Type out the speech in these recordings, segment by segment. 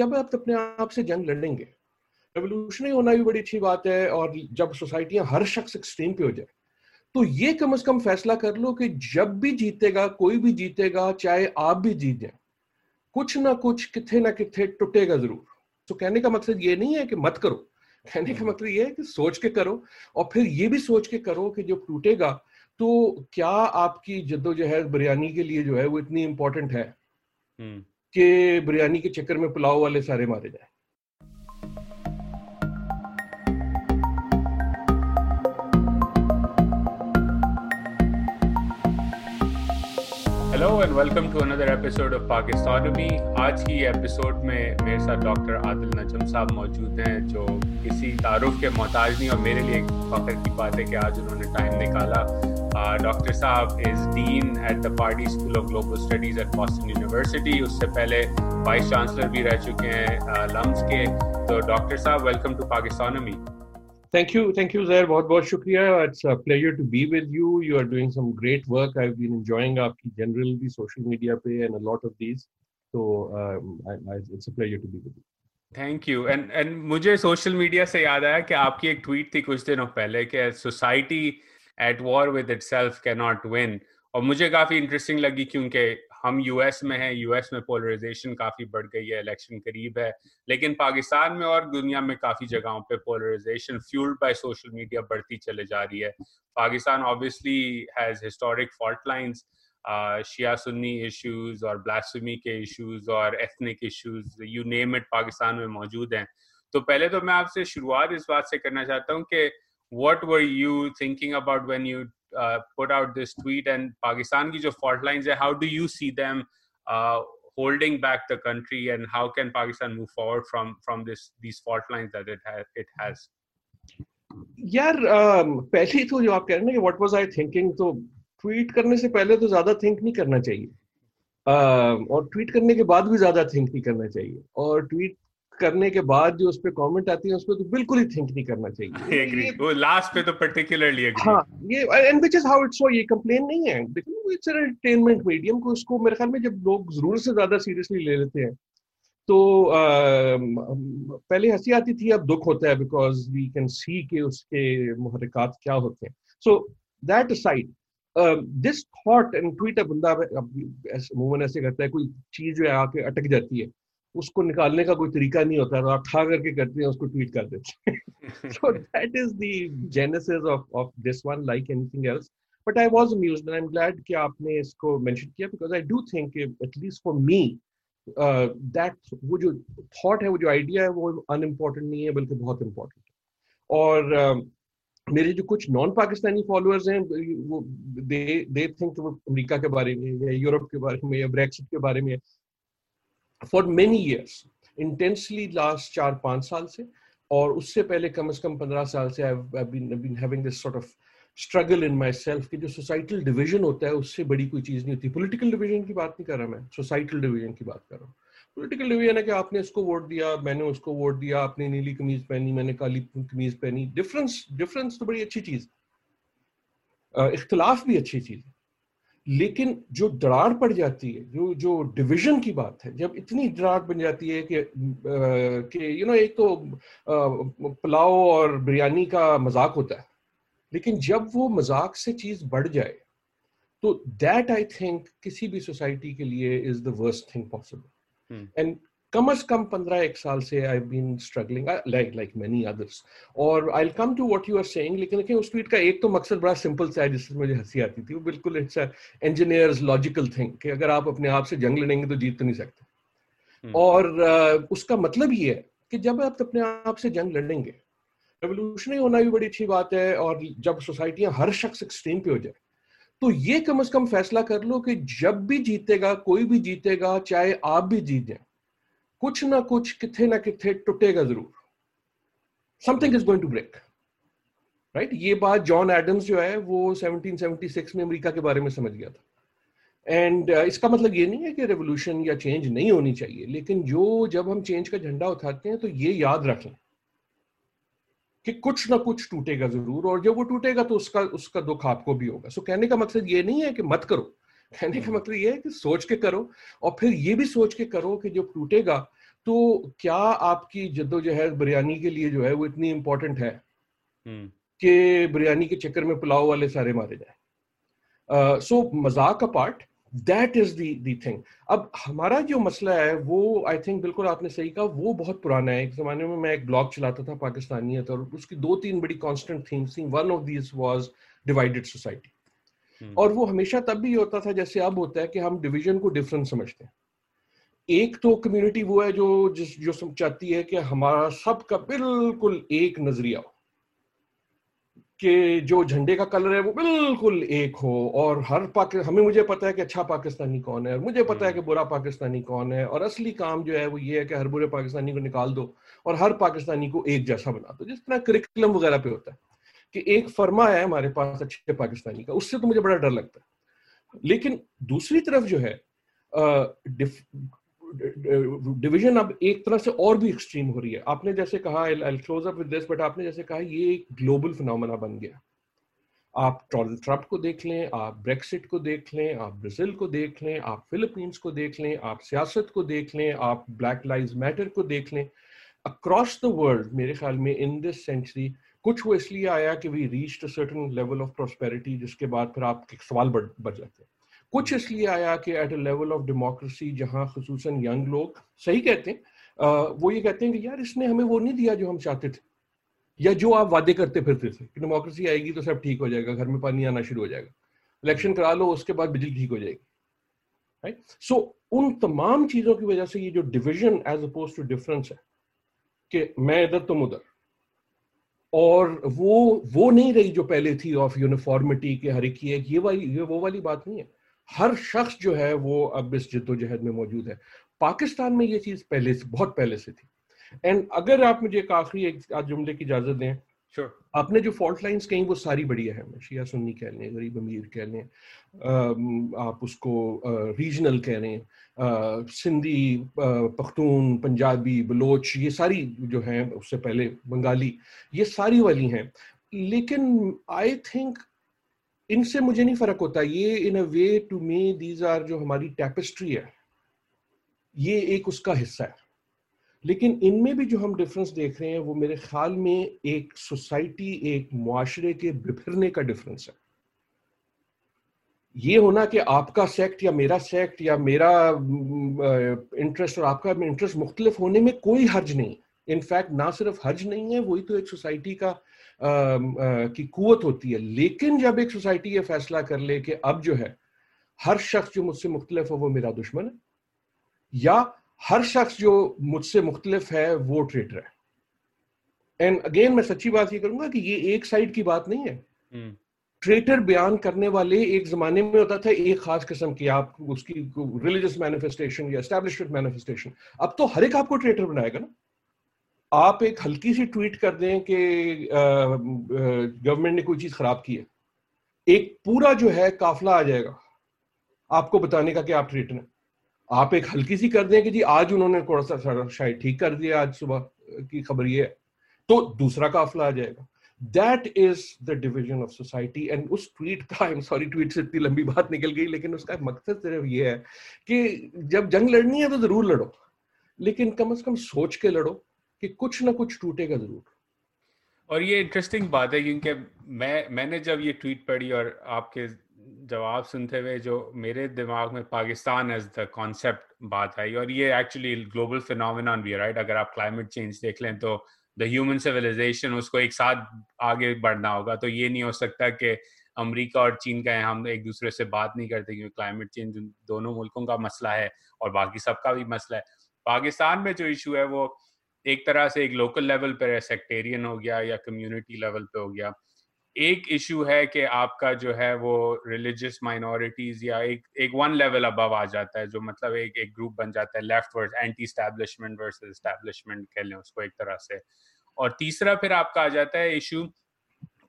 जब आप अपने आप से जंग लड़ेंगे रेवोल्यूशनरी होना भी बड़ी अच्छी बात है और जब सोसाइटियाँ हर शख्स एक्सट्रीम पे हो जाए तो ये कम अज कम फैसला कर लो कि जब भी जीतेगा कोई भी जीतेगा चाहे आप भी जीत जाए कुछ ना कुछ किथे ना किथे टूटेगा ज़रूर। तो कहने का मकसद ये नहीं है कि मत करो कहने का मतलब ये है कि सोच के करो और फिर ये भी सोच के करो कि जब टूटेगा तो क्या आपकी जद्दोजहद बिरयानी के लिए जो है वो इतनी इंपॉर्टेंट है? हम्म। कि बिरयानी के चक्कर में पुलाव वाले सारे मारे जाए। Hello and welcome to another episode of पाकिस्तानमी आज की एपिसोड में मेरे साथ डॉक्टर आदिल नजम साहब मौजूद हैं, जो किसी तारुफ के मोहताज नहीं और मेरे लिए एक फख्र की बात है कि आज उन्होंने टाइम निकाला। डॉक्टर साहब is dean at the Pardee School of Global Studies at Boston University उससे पहले वाइस चांसलर भी रह चुके हैं लम्स के तो डॉक्टर साहब welcome to Pakistanomy Thank you, thank you, Zair. बहुत बहुत शुक्रिया. It's a pleasure to be with you. You are doing some great work. I've been enjoying आपकी general भी social media पे and a lot of these. So um, I, I, it's a pleasure to be with you. Thank you and and मुझे social media से याद आया कि आपकी एक ट्वीट थी कुछ दिनों पहले कि society at war with itself can not win और मुझे काफ़ी इंटरेस्टिंग लगी क्योंकि हम यूएस में हैं यूएस में पोलराइजेशन काफ़ी बढ़ गई है इलेक्शन करीब है, लेकिन पाकिस्तान में और दुनिया में काफ़ी जगहों पे polarisation fuelled by social media बढ़ती चले जा रही है। Pakistan obviously has historic fault lines शिया सुन्नी इश्यूज़ और ब्लास्फेमी के इश्यूज़ और ethnic issues you name it Pakistan में मौजूद हैं। तो पहले तो मैं आपसे शुरुआत इस बात से करना चाहता हूँ कि what were you thinking about when you uh, put out this tweet and Pakistan ki jo fault lines hai, how do you see them uh, holding back the country and how can Pakistan move forward from from this these fault lines that it has it has यार पहले तो जो आप कह रहे हैं कि what was I thinking तो ट्वीट करने से पहले तो ज्यादा थिंक नहीं करना चाहिए uh, और ट्वीट करने के बाद भी ज्यादा थिंक नहीं करना चाहिए और ट्वीट करने के बाद जो उस पर कॉमेंट आती है उस पर तो बिल्कुल ही थिंक नहीं करना चाहिए। वो लास्ट पे तो पर्टिकुलरली हाँ ये and which is how it's ये कंप्लेन नहीं है। इट्स एंटरटेनमेंट मीडियम को उसको मेरे ख्याल में जब लोग ज़रूर से ज़्यादा सीरियसली ले लेते हैं तो आ, पहले हँसी आती थी अब दुख होता है बिकॉज़ वी कैन सी के उसके मुहरकत क्या होते हैं। So that side this thought and tweet बंदा मुँह ऐसे करता है कोई चीज़ जो है आके अटक जाती है। उसको निकालने का कोई तरीका नहीं होता तो आप ठा करके करते हैं उसको ट्वीट कर देते हैं so that is the genesis of of this one like anything else but i was amused and i'm glad कि आपने इसको mention किया do think at least for me uh, that वो जो thought है वो जो idea है वो unimportant नहीं है बल्कि बहुत important है और uh, मेरे जो कुछ नॉन पाकिस्तानी फॉलोअर्स हैं वो दे दे थिंक वो अमेरिका के बारे में या यूरोप के बारे में या ब्रेक्सिट के बारे में for many years intensely last चार, पाँच साल से, और उससे पहले कम से कम पंद्रह साल से having this sort of struggle in myself कि जो सोसाइटल डिवीज़न होता है, उससे बड़ी कोई चीज़ नहीं होती। पोलिटिकल डिवीज़न की बात नहीं कर रहा मैं सोसाइटल डिवीज़न की बात कर रहा हूँ। पोलिटिकल डिवीज़न है कि आपने इसको वोट दिया, मैंने उसको वोट दिया, आपने नीली कमीज पहनी, मैंने काली कमीज पहनी। डिफरेंस डिफरेंस तो बड़ी अच्छी चीज़। है इख्तलाफ भी अच्छी चीज़ है। लेकिन जो दरार पड़ जाती है जो जो डिवीज़न की बात है जब इतनी दरार बन जाती है कि कि यू नो एक तो पुलाव और बिरयानी का मज़ाक होता है। लेकिन जब वो मज़ाक से चीज़ बढ़ जाए तो दैट आई थिंक किसी भी सोसाइटी के लिए is the worst thing possible and कम अज कम पंद्रह एक साल से I been struggling like like many others और I come to what you are saying लेकिन लेकिन उस ट्वीट का एक तो मकसद बड़ा सिंपल सा है जिससे मुझे हँसी आती थी वो बिल्कुल इट्स इंजीनियर्स लॉजिकल थिंग कि अगर आप अपने आप से जंग लड़ेंगे तो जीत तो नहीं सकते hmm. और uh, उसका मतलब ये है कि जब आप अपने आप से जंग लड़ेंगे रेवोल्यूशनरी होना भी बड़ी अच्छी बात है और जब सोसाइटियाँ हर शख्स एक्सट्रीम पे हो जाए तो ये कम अज कम फैसला कर लो कि जब भी जीतेगा कोई भी जीतेगा चाहे आप भी जीत जाए कुछ ना कुछ किथे ना किथे टूटेगा ज़रूर। Something is going to break right ये बात जॉन एडम्स जो है वो 1776 में अमेरिका के बारे में समझ गया था। एंड uh, इसका मतलब ये नहीं है कि रेवोल्यूशन या चेंज नहीं होनी चाहिए लेकिन जो जब हम चेंज का झंडा उठाते हैं तो ये याद रखें कि कुछ ना कुछ टूटेगा ज़रूर और जब वो टूटेगा तो उसका उसका दुख आपको भी होगा। सो so, कहने का मकसद ये नहीं है कि मत करो। कहने का मतलब ये है कि सोच के करो और फिर ये भी सोच के करो कि जो टूटेगा तो क्या आपकी जद्दोजहद बिरयानी के लिए जो है वो इतनी इंपॉर्टेंट है हम्म। कि बिरयानी के चक्कर में पुलाव वाले सारे मारे जाए? सो मज़ाक apart that is the thing अब हमारा जो मसला है वो आई थिंक बिल्कुल आपने सही कहा वो बहुत पुराना है। एक जमाने में मैं एक ब्लॉग चलाता था पाकिस्तानियत और उसकी दो तीन बड़ी कॉन्स्टेंट थीम्स थी। One of this was divided society और वो हमेशा तब भी होता था जैसे अब होता है कि हम डिवीज़न को डिफरेंट समझते हैं। एक तो कम्युनिटी वो है जो जिस जो चाहती है कि हमारा सबका बिल्कुल एक नज़रिया हो। कि जो झंडे का कलर है वो बिल्कुल एक हो और हर पाक हमें मुझे पता है कि अच्छा पाकिस्तानी कौन है और मुझे पता है कि बुरा पाकिस्तानी कौन है और असली काम जो है वो ये है कि हर बुरे पाकिस्तानी को निकाल दो और हर पाकिस्तानी को एक जैसा बना दो जिस तरह करिकुलम वगैरह पे होता है। कि एक फर्मा है हमारे पास अच्छे पाकिस्तानी का, उससे तो मुझे बड़ा डर लगता है। लेकिन दूसरी तरफ़ जो है डिवीज़न अब एक तरह से और भी एक्सट्रीम हो रही है। आपने जैसे कहा close up with this but आपने जैसे कहा, ये एक ग्लोबल फिनोमेना बन गया। आप डोनाल्ड ट्रंप को देख लें, आप ब्रेक्सिट को देख लें, आप ब्राज़ील को देख लें, आप फिलीपींस को देख लें, आप सियासत को देख लें, आप ब्लैक लाइव मैटर को देख लें। अक्रॉस द वर्ल्ड मेरे ख्याल में इन दिस सेंचुरी कुछ वो इसलिए आया कि we reach certain level of prosperity जिसके बाद फिर आप सवाल बढ़ बढ़ जाते हैं। कुछ इसलिए आया कि at a level of democracy जहाँ खसूस यंग लोग, सही कहते हैं वो ये कहते हैं कि यार इसने हमें वो नहीं दिया जो हम चाहते थे, या जो आप वादे करते फिरते थे, कि डेमोक्रेसी आएगी तो सब ठीक हो जाएगा, घर में पानी आना शुरू हो जाएगा इलेक्शन करा लो, उसके बाद बिजली ठीक हो जाएगी राइट सो उन तमाम चीज़ों की वजह से ये जो division as oppose to difference है, कि मैं इधर, तुम उधर और वो वो नहीं रही जो पहले थी ऑफ़ यूनिफॉर्मिटी के हर एक ये वाली, ये वो वाली बात नहीं है। हर शख्स जो है वो अब इस जद्दोजहद में मौजूद है। पाकिस्तान में ये चीज़ पहले से, बहुत पहले से थी। एंड अगर आप मुझे एक आखिरी एक जुमले की इजाज़त दें sure. आपने जो फॉल्ट लाइंस कहीं, वो सारी बढ़िया है। शिया सुन्नी कह लें, गरीब अमीर कह लें आप उसको रीजनल कह लें सिंधी पख्तून, पंजाबी, बलोच, ये सारी जो हैं, उससे पहले बंगाली, ये सारी वाली हैं। लेकिन आई थिंक इनसे मुझे नहीं फ़र्क होता। ये in a way to me these are जो हमारी टैपेस्ट्री है, ये एक उसका हिस्सा है। लेकिन इनमें भी जो हम डिफरेंस देख रहे हैं वो मेरे ख्याल में एक सोसाइटी एक मुआशरे के बिफरने का डिफरेंस है। ये होना कि आपका सेक्ट या मेरा सेक्ट या मेरा इंटरेस्ट और आपका इंटरेस्ट मुख्तलिफ़ होने में कोई हर्ज नहीं। इनफैक्ट ना सिर्फ़ हर्ज नहीं है वही तो एक सोसाइटी का आ, आ, की कुत होती है। लेकिन जब एक सोसाइटी ये फैसला कर ले कि अब जो है हर शख्स जो मुझसे मुख्तलिफ़ है वो मेरा दुश्मन है। या हर शख्स जो मुझसे मुख्तलिफ़ है वो ट्रेटर है। एंड अगेन मैं सच्ची बात ये करूँगा कि ये एक साइड की बात नहीं है। Traitor hmm. बयान करने वाले एक जमाने में होता था एक खास किस्म की आप उसकी रिलीजियस मैनिफेस्टेशन या एस्टेब्लिशमेंट मैनिफेस्टेशन अब तो हर एक आपको ट्रेटर बनाएगा ना। आप एक हल्की सी ट्वीट कर दें कि गवर्नमेंट ने कोई चीज़ खराब की है। एक पूरा जो है काफला आ जाएगा। आपको बताने का कि आप ट्रेटर हैं। आप एक हल्की सी कर दें कि जी, आज उन्होंने थोड़ा सा शायद ठीक कर दिया आज सुबह की खबर ये है तो दूसरा काफला आ जाएगा। That is the division of society and उस ट्वीट का आई एम सॉरी ट्वीट से इतनी लंबी बात निकल गई, लेकिन उसका मकसद सिर्फ़ ये है कि जब जंग लड़नी है तो ज़रूर लड़ो, लेकिन कम अज कम सोच के लड़ो कि कुछ ना कुछ टूटेगा ज़रूर। और ये इंटरेस्टिंग बात है, क्योंकि मैं, मैंने जब ये ट्वीट पढ़ी और आपके जवाब सुनते हुए जो मेरे दिमाग में पाकिस्तान एज द कॉन्सेप्ट बात आई, और ये एक्चुअली ग्लोबल फिनोमिनॉन भी राइट अगर आप क्लाइमेट चेंज देख लें तो द ह्यूमन सिविलाइजेशन उसको एक साथ आगे बढ़ना होगा तो ये नहीं हो सकता कि अमेरिका और चीन का हम एक दूसरे से बात नहीं करते क्योंकि क्लाइमेट चेंज दोनों मुल्कों का मसला है और बाकी सबका भी मसला है। पाकिस्तान में जो इशू है वो एक तरह से एक लोकल लेवल पर सेक्टेरियन हो गया या कम्युनिटी लेवल पे हो गया। एक इशू है कि आपका जो है वो रिलीजियस माइनॉरिटीज या एक एक वन लेवल अबव आ जाता है, जो मतलब एक एक ग्रुप बन जाता है left verse anti establishment versus establishment कह लें उसको एक तरह से। और तीसरा फिर आपका आ जाता है इशू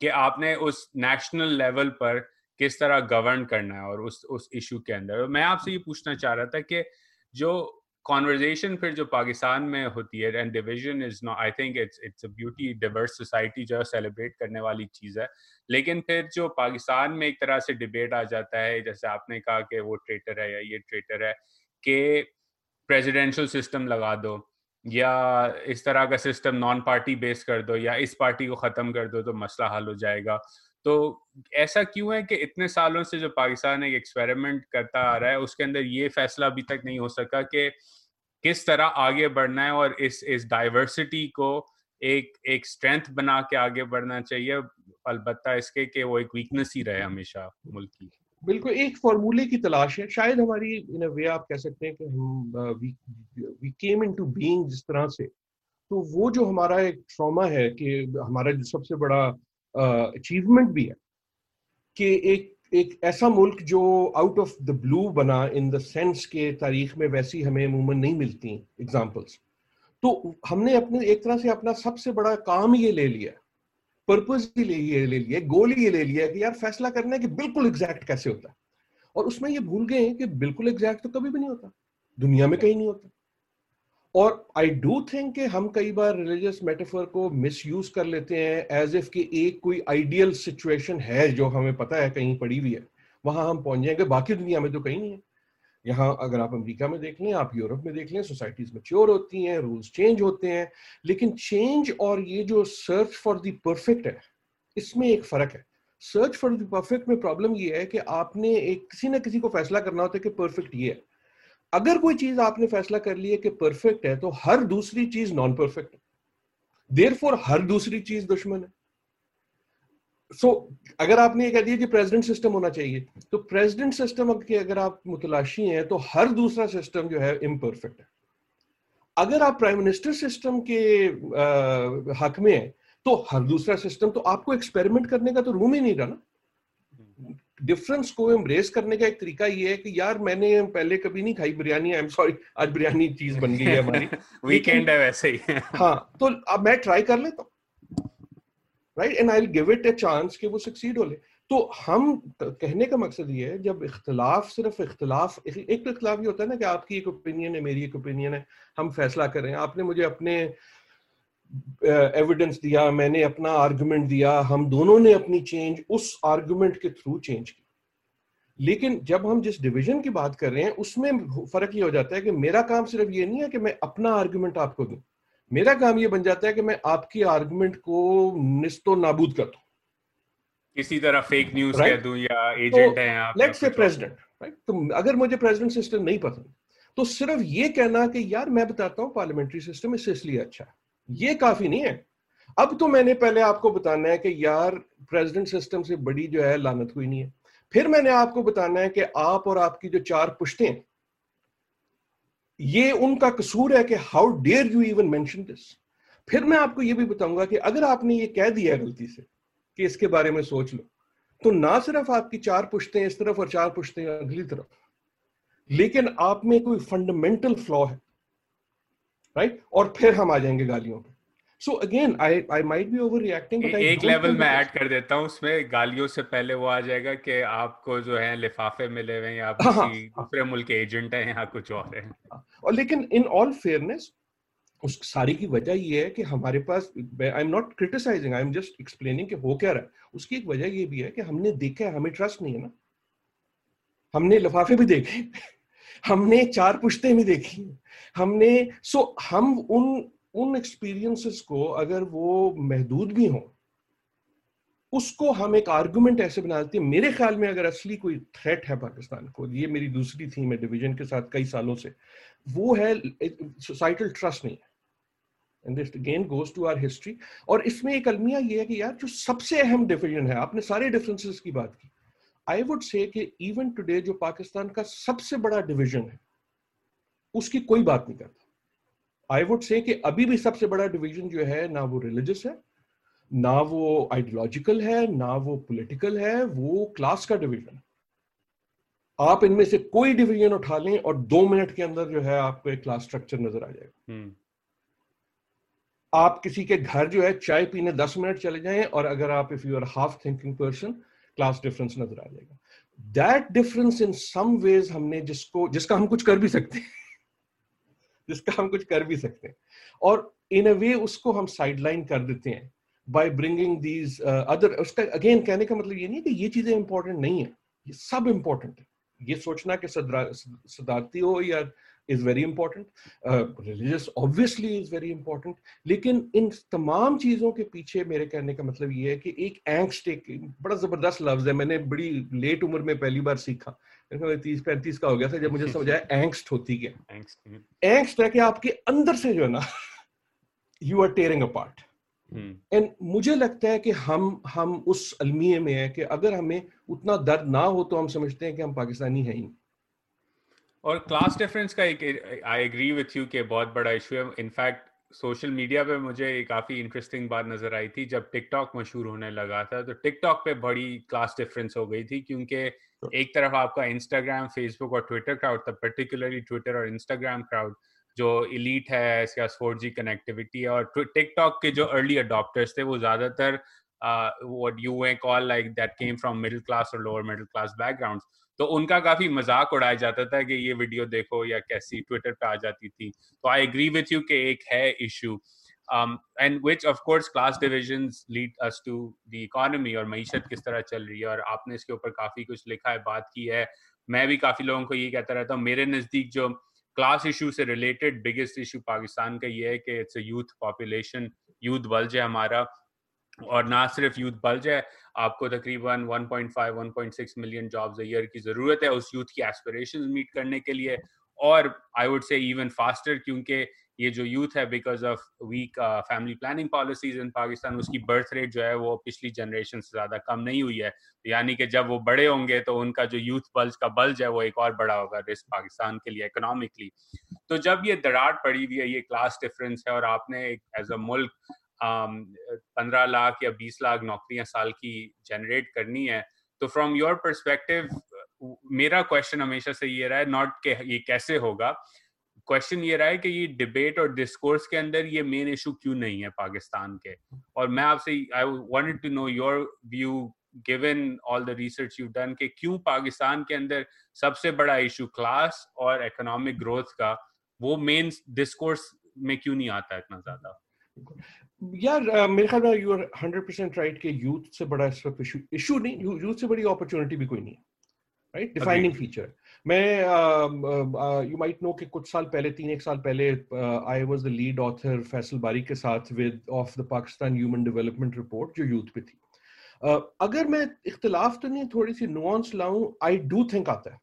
कि आपने उस नेशनल लेवल पर किस तरह गवर्न करना है और उस उस इशू के अंदर। मैं आपसे ये पूछना चाह रहा था कि जो कॉन्वर्जेशन फिर जो पाकिस्तान में होती है and division is not I think it's it's a beauty diverse society जो है सेलिब्रेट करने वाली चीज़ है। लेकिन फिर जो पाकिस्तान में एक तरह से डिबेट आ जाता है, जैसे आपने कहा कि वो ट्रेटर है या ये ट्रेटर है, कि प्रेसिडेंशियल सिस्टम लगा दो, या इस तरह का सिस्टम नॉन पार्टी बेस कर दो, या इस पार्टी को खत्म कर दो तो मसला हल हो जाएगा। तो ऐसा क्यों है कि इतने सालों से जो पाकिस्तान एक एक्सपेरिमेंट करता आ रहा है, उसके अंदर ये फैसला अभी तक नहीं हो सका कि किस तरह आगे बढ़ना है और इस इस डाइवर्सिटी को एक एक स्ट्रेंथ बना के आगे बढ़ना चाहिए, अलबत्ता इसके कि वो एक वीकनेस ही रहे हमेशा मुल्क की। बिल्कुल, एक फॉर्मूले की तलाश है। शायद हमारी इन वे आप कह सकते हैं कि हम वी केम इनटू बीइंग जिस तरह से तो वो जो हमारा एक ट्रॉमा है कि हमारा जो सबसे बड़ा अचीवमेंट भी है, कि एक एक ऐसा मुल्क जो आउट ऑफ़ द ब्लू बना इन द सेंस के तारीख में वैसी हमें अमूमन नहीं मिलती एग्जाम्पल्स तो हमने अपने, एक तरह से अपना सबसे बड़ा काम ये ले लिया पर्पज ही ले, ये ले लिया गोल ये ले लिया कि यार फैसला करना है कि बिल्कुल एग्जैक्ट कैसे होता है। और उसमें ये भूल गए कि बिल्कुल एग्जैक्ट तो कभी भी नहीं होता, दुनिया में कहीं नहीं होता। और आई डू थिंक कि हम कई बार रिलीजियस मेटाफर को मिस यूज़ कर लेते हैं एज इफ़ कि एक कोई आइडियल सिचुएशन है जो हमें पता है कहीं पड़ी हुई है। वहाँ हम पहुँच जाएँगे, बाकी दुनिया में तो कहीं नहीं है। यहाँ अगर आप अमेरिका में देख लें, आप यूरोप में देख लें सोसाइटीज मेच्योर होती हैं रूल्स चेंज होते हैं, लेकिन चेंज और ये जो सर्च फॉर द परफेक्ट है, इसमें एक फ़र्क है। सर्च फॉर द परफेक्ट में प्रॉब्लम ये है कि आपने एक, किसी ना किसी को फैसला करना होता है कि परफेक्ट ये है। अगर कोई चीज़ आपने फैसला कर लिया कि परफेक्ट है तो हर दूसरी चीज़ नॉन परफेक्ट है। देर फॉर हर दूसरी चीज़ दुश्मन है। सो so, अगर आपने ये कह दिया कि प्रेसिडेंट सिस्टम होना चाहिए तो प्रेसिडेंट सिस्टम के अगर आप मुतलाशी हैं तो हर दूसरा सिस्टम जो है इम्परफेक्ट है। अगर आप प्राइम मिनिस्टर सिस्टम के हक में है तो हर दूसरा सिस्टम तो आपको एक्सपेरिमेंट करने का तो रूम ही नहीं रहा ना। डिफरेंस को एम्ब्रेस करने का एक तरीका ये है कि यार मैंने पहले कभी नहीं खाई बिरयानी आई एम सॉरी आज बिरयानी चीज़ बन गई है हमारी। वीकेंड है वैसे ही। हाँ तो अब मैं ट्राई कर लेता हूँ। Right and I give it a chance कि वो सक्सीड हो ले। तो हम कहने का मकसद ये है जब इख्तलाफ सिर्फ़ इख्तलाफ एक तो इख्तलाफ ये होता है ना कि आपकी एक ओपिनियन है मेरी एक ओपिनियन है हम फैसला कर। रहे हैं आपने मुझे अपने एविडेंस दिया मैंने अपना आर्गुमेंट दिया हम दोनों ने अपनी चेंज उस आर्गुमेंट के थ्रू चेंज की। लेकिन जब हम जिस डिवीज़न की बात कर रहे हैं उसमें फ़र्क ये हो जाता है कि मेरा काम सिर्फ़ ये नहीं है कि मैं अपना आर्गुमेंट आपको दूँ। मेरा काम ये बन जाता है कि मैं आपकी आर्गुमेंट को निस्तो नाबूद कर दू। किसी तरह फेक न्यूज़ right? कह दूँ या एजेंट तो, है आप लेट्स से प्रेसिडेंट राइट तो अगर मुझे प्रेसिडेंट सिस्टम नहीं पसंद तो सिर्फ़ ये कहना कि यार मैं बताता हूँ पार्लियामेंट्री सिस्टम इससे इसलिए अच्छा है। ये काफ़ी नहीं है। अब तो मैंने पहले आपको बताना है कि यार प्रेसिडेंट सिस्टम से बड़ी जो है, लानत कोई नहीं है। फिर मैंने आपको बताना है कि आप और आपकी जो चार पुश्ते ये उनका कसूर है कि how dare you even mention this फिर मैं आपको ये भी बताऊँगा कि अगर आपने ये कह दिया गलती से कि इसके बारे में सोच लो तो ना सिर्फ़ आपकी चार पुश्ते इस तरफ़ और चार पुश्ते अगली तरफ़, लेकिन आप में कोई फंडामेंटल फ्लॉ है। राइट और फिर हम आ जाएँगे गालियों पे। So again I I might be overreacting एक लेवल मैं ऐड कर देता हूँ उसमें गालियों से पहले वो आ जाएगा कि आपको जो है लिफाफे मिले हुए हैं आप हाँ, हाँ। दूसरे मुल्क के एजेंट हैं या कुछ और है। हाँ, और लेकिन इन ऑल फेयरनेस उस सारी की वजह ये है कि हमारे पास I am not criticising I am just explaining कि हो क्या रहा है। उसकी एक वजह ये भी है कि हमने देखा है हमें ट्रस्ट नहीं है ना। हमने लिफाफे भी देखे। हमने चार पुश्ते भी देखी हमने सो so, हम उन उन एक्सपीरियंसेस को अगर वो महदूद भी हों उसको हम एक आर्गुमेंट ऐसे बना देते हैं। मेरे ख्याल में अगर असली कोई थ्रेट है पाकिस्तान को ये मेरी दूसरी थीम है डिवीज़न के साथ कई सालों से वो है सोसाइटल ट्रस्ट नहीं है। And this again goes to our history और इसमें एक अलमिया ये है कि यार जो सबसे अहम डिवीज़न है आपने सारे डिफरेंसेस की बात की। आई वुड से कि इवन टुडे जो पाकिस्तान का सबसे बड़ा डिवीज़न है उसकी कोई बात नहीं करता। आई वुड से कि अभी भी सबसे बड़ा डिवीज़न जो है ना वो रिलीजियस है ना वो आइडियोलॉजिकल है ना वो पॉलिटिकल है वो क्लास का डिवीज़न है। आप इनमें से कोई डिवीज़न उठा लें और दो मिनट के अंदर जो है आपको एक क्लास स्ट्रक्चर नज़र आ जाएगा। हम्म। आप किसी के घर जो है चाय पीने दस मिनट चले जाएँ और अगर आप if you are half thinking person class difference नज़र आ जाएगा। That difference in some ways हमने जिसको, जिसका हम कुछ कर भी सकते हैं, जिसका हम कुछ कर भी सकते हैं, और इन अ वे उसको हम साइडलाइन कर देते हैं बाय ब्रिंगिंग दीज अदर उसका अगेन कहने का मतलब ये नहीं कि ये चीज़ें इंपॉर्टेंट नहीं है, ये सब इंपॉर्टेंट है। ये सोचना कि सदारती हो या is very important religious obviously is very important लेकिन इन तमाम चीज़ों के पीछे मेरे कहने का मतलब ये है कि एक एंगस्ट एक बड़ा ज़बरदस्त लफ्ज है मैंने बड़ी लेट उम्र में पहली बार सीखा तीस पैंतीस का हो गया था जब मुझे समझ आया एंगस्ट होती क्या? एंगस्ट है कि आपके अंदर से जो है ना you are tearing a part and मुझे लगता है कि हम हम उस अलमिये में है कि अगर हमें उतना दर्द ना हो तो हम समझते हैं कि हम पाकिस्तानी हैं ही। और क्लास डिफरेंस का एक आई एग्री विथ यू कि बहुत बड़ा इशू है। इनफैक्ट सोशल मीडिया पे मुझे काफ़ी इंटरेस्टिंग बात नज़र आई थी जब टिकटॉक मशहूर होने लगा था। तो टिकटॉक पे बड़ी क्लास डिफरेंस हो गई थी क्योंकि एक तरफ़ आपका इंस्टाग्राम फेसबुक और ट्विटर क्राउड था पर्टिकुलरली ट्विटर और इंस्टाग्राम क्राउड जो इलीट है इसके फोर जी कनेक्टिविटी है और टिकटॉक के जो अर्ली अडोप्टर्स थे वो ज़्यादातर what you may call like that came from middle class or lower middle class backgrounds तो उनका काफ़ी मज़ाक उड़ाया जाता था कि ये वीडियो देखो या कैसी ट्विटर पे आ जाती थी। तो आई एग्री विथ यू कि एक है issue and which of class divisions lead us to the economy और मीशत किस तरह चल रही है और आपने इसके ऊपर काफ़ी कुछ लिखा है, बात की है। मैं भी काफ़ी लोगों को ये कहता रहता हूँ, मेरे नज़दीक जो क्लास इशू से रिलेटेड बिगेस्ट इशू पाकिस्तान का ये है कि it's youth population youth bulge है हमारा और ना सिर्फ़ यूथ बल्ज है आपको तकरीबन 1.5 1.6 मिलियन जॉब्स ईयर की ज़रूरत है उस यूथ की एस्पिरेशंस मीट करने के लिए और I would say even faster क्योंकि ये जो यूथ है because of weak family planning policies in Pakistan उसकी बर्थ रेट जो है वो पिछली जनरेशन से ज़्यादा कम नहीं हुई है। तो यानी कि जब वो बड़े होंगे तो उनका जो यूथ बल्ज का बल्ज है वो एक और बड़ा होगा रिस्क पाकिस्तान के लिए इकोनॉमिकली तो जब ये दरार पड़ी हुई है, ये क्लास डिफरेंस है और आपने एक एज अ मुल्क पंद्रह लाख या बीस लाख नौकरियाँ साल की जनरेट करनी है। तो फ्रॉम योर परस्पेक्टिव मेरा क्वेश्चन हमेशा से ये रहा है नॉट के, ये कैसे होगा? क्वेश्चन ये रहा है कि ये डिबेट और डिस्कोर्स के अंदर ये मेन इशू क्यों नहीं है पाकिस्तान के? और मैं आपसे I wanted to know your view given all the research you done कि क्यों पाकिस्तान के अंदर सबसे बड़ा इशू क्लास और इकोनॉमिक ग्रोथ का, वो मेन डिस्कोर्स में क्यों नहीं आता इतना ज़्यादा? यार मेरे ख्याल में you are hundred percent right कि यूथ से बड़ा इस वक्त इशू नहीं यूथ से बड़ी अपॉर्चुनिटी भी कोई नहीं है राइट डिफाइनिंग फीचर मैं यू माइट नो कि कुछ साल पहले तीन एक साल पहले I was the lead author Faisal Bari के साथ with of the Pakistan human development report जो यूथ पे थी। uh, अगर मैं इख्तलाफ तो नहीं थोड़ी सी नुआंस लाऊं आई डू थिंक आता है।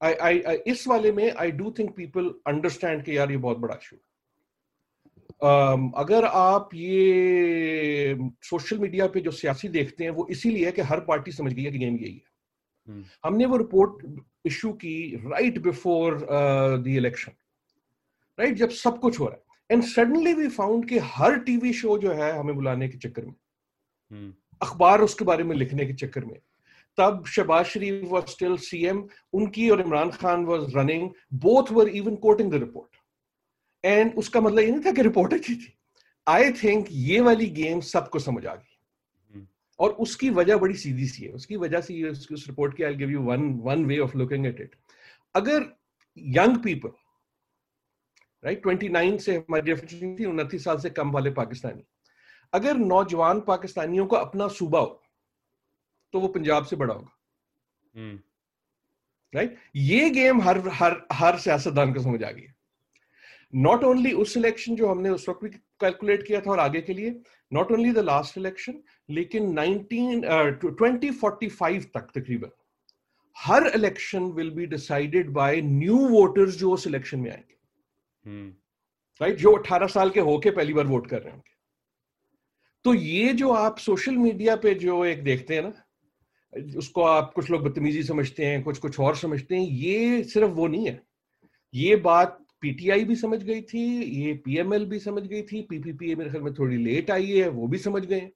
आई आई इस वाले में I do think people understand कि यार ये बहुत बड़ा इशू है। अगर आप ये सोशल मीडिया पे जो सियासी देखते हैं वो इसीलिए है कि हर पार्टी समझ गई है कि गेम यही है। hmm. हमने वो रिपोर्ट इशू की right before the election right जब सब कुछ हो रहा है। एंड सडनली वी फाउंड कि हर टीवी शो जो है हमें बुलाने के चक्कर में hmm. अखबार उसके बारे में लिखने के चक्कर में। तब Shahbaz Sharif was still CM उनकी और Imran Khan was running both were even quoting the report and उसका मतलब ये नहीं था कि रिपोर्ट अच्छी थी। आई थिंक ये वाली गेम सबको समझ आ गई। हम्म। और उसकी वजह बड़ी सीधी सी है। उसकी वजह से ये उस रिपोर्ट की I give you one one way of looking at it अगर young people right twenty nine से हमारी डेफिनेशन थी उनतीस साल से कम वाले पाकिस्तानी। अगर नौजवान पाकिस्तानियों को अपना सूबा हो तो वो पंजाब से बड़ा होगा। Right hmm. ये गेम हर हर हर सियासतदान को समझ आ गई नॉट ओनली उस इलेक्शन जो हमने उस वक्त भी कैलकुलेट किया था और आगे के लिए not only the last election लेकिन 19 2045 uh, तक तकरीबन हर election will be decided by new voters जो उस इलेक्शन में आएँगे राइट hmm. right? जो 18 साल के होके पहली बार वोट कर रहे होंगे तो ये जो आप सोशल मीडिया पे जो एक देखते हैं ना उसको आप कुछ लोग बदतमीजी समझते हैं कुछ कुछ और समझते हैं ये सिर्फ़ वो नहीं है ये बात पीटीआई भी समझ गई थी ये पीएमएल भी समझ गई थी पीपीपी मेरे ख्याल में थोड़ी लेट आई है वो भी समझ गए।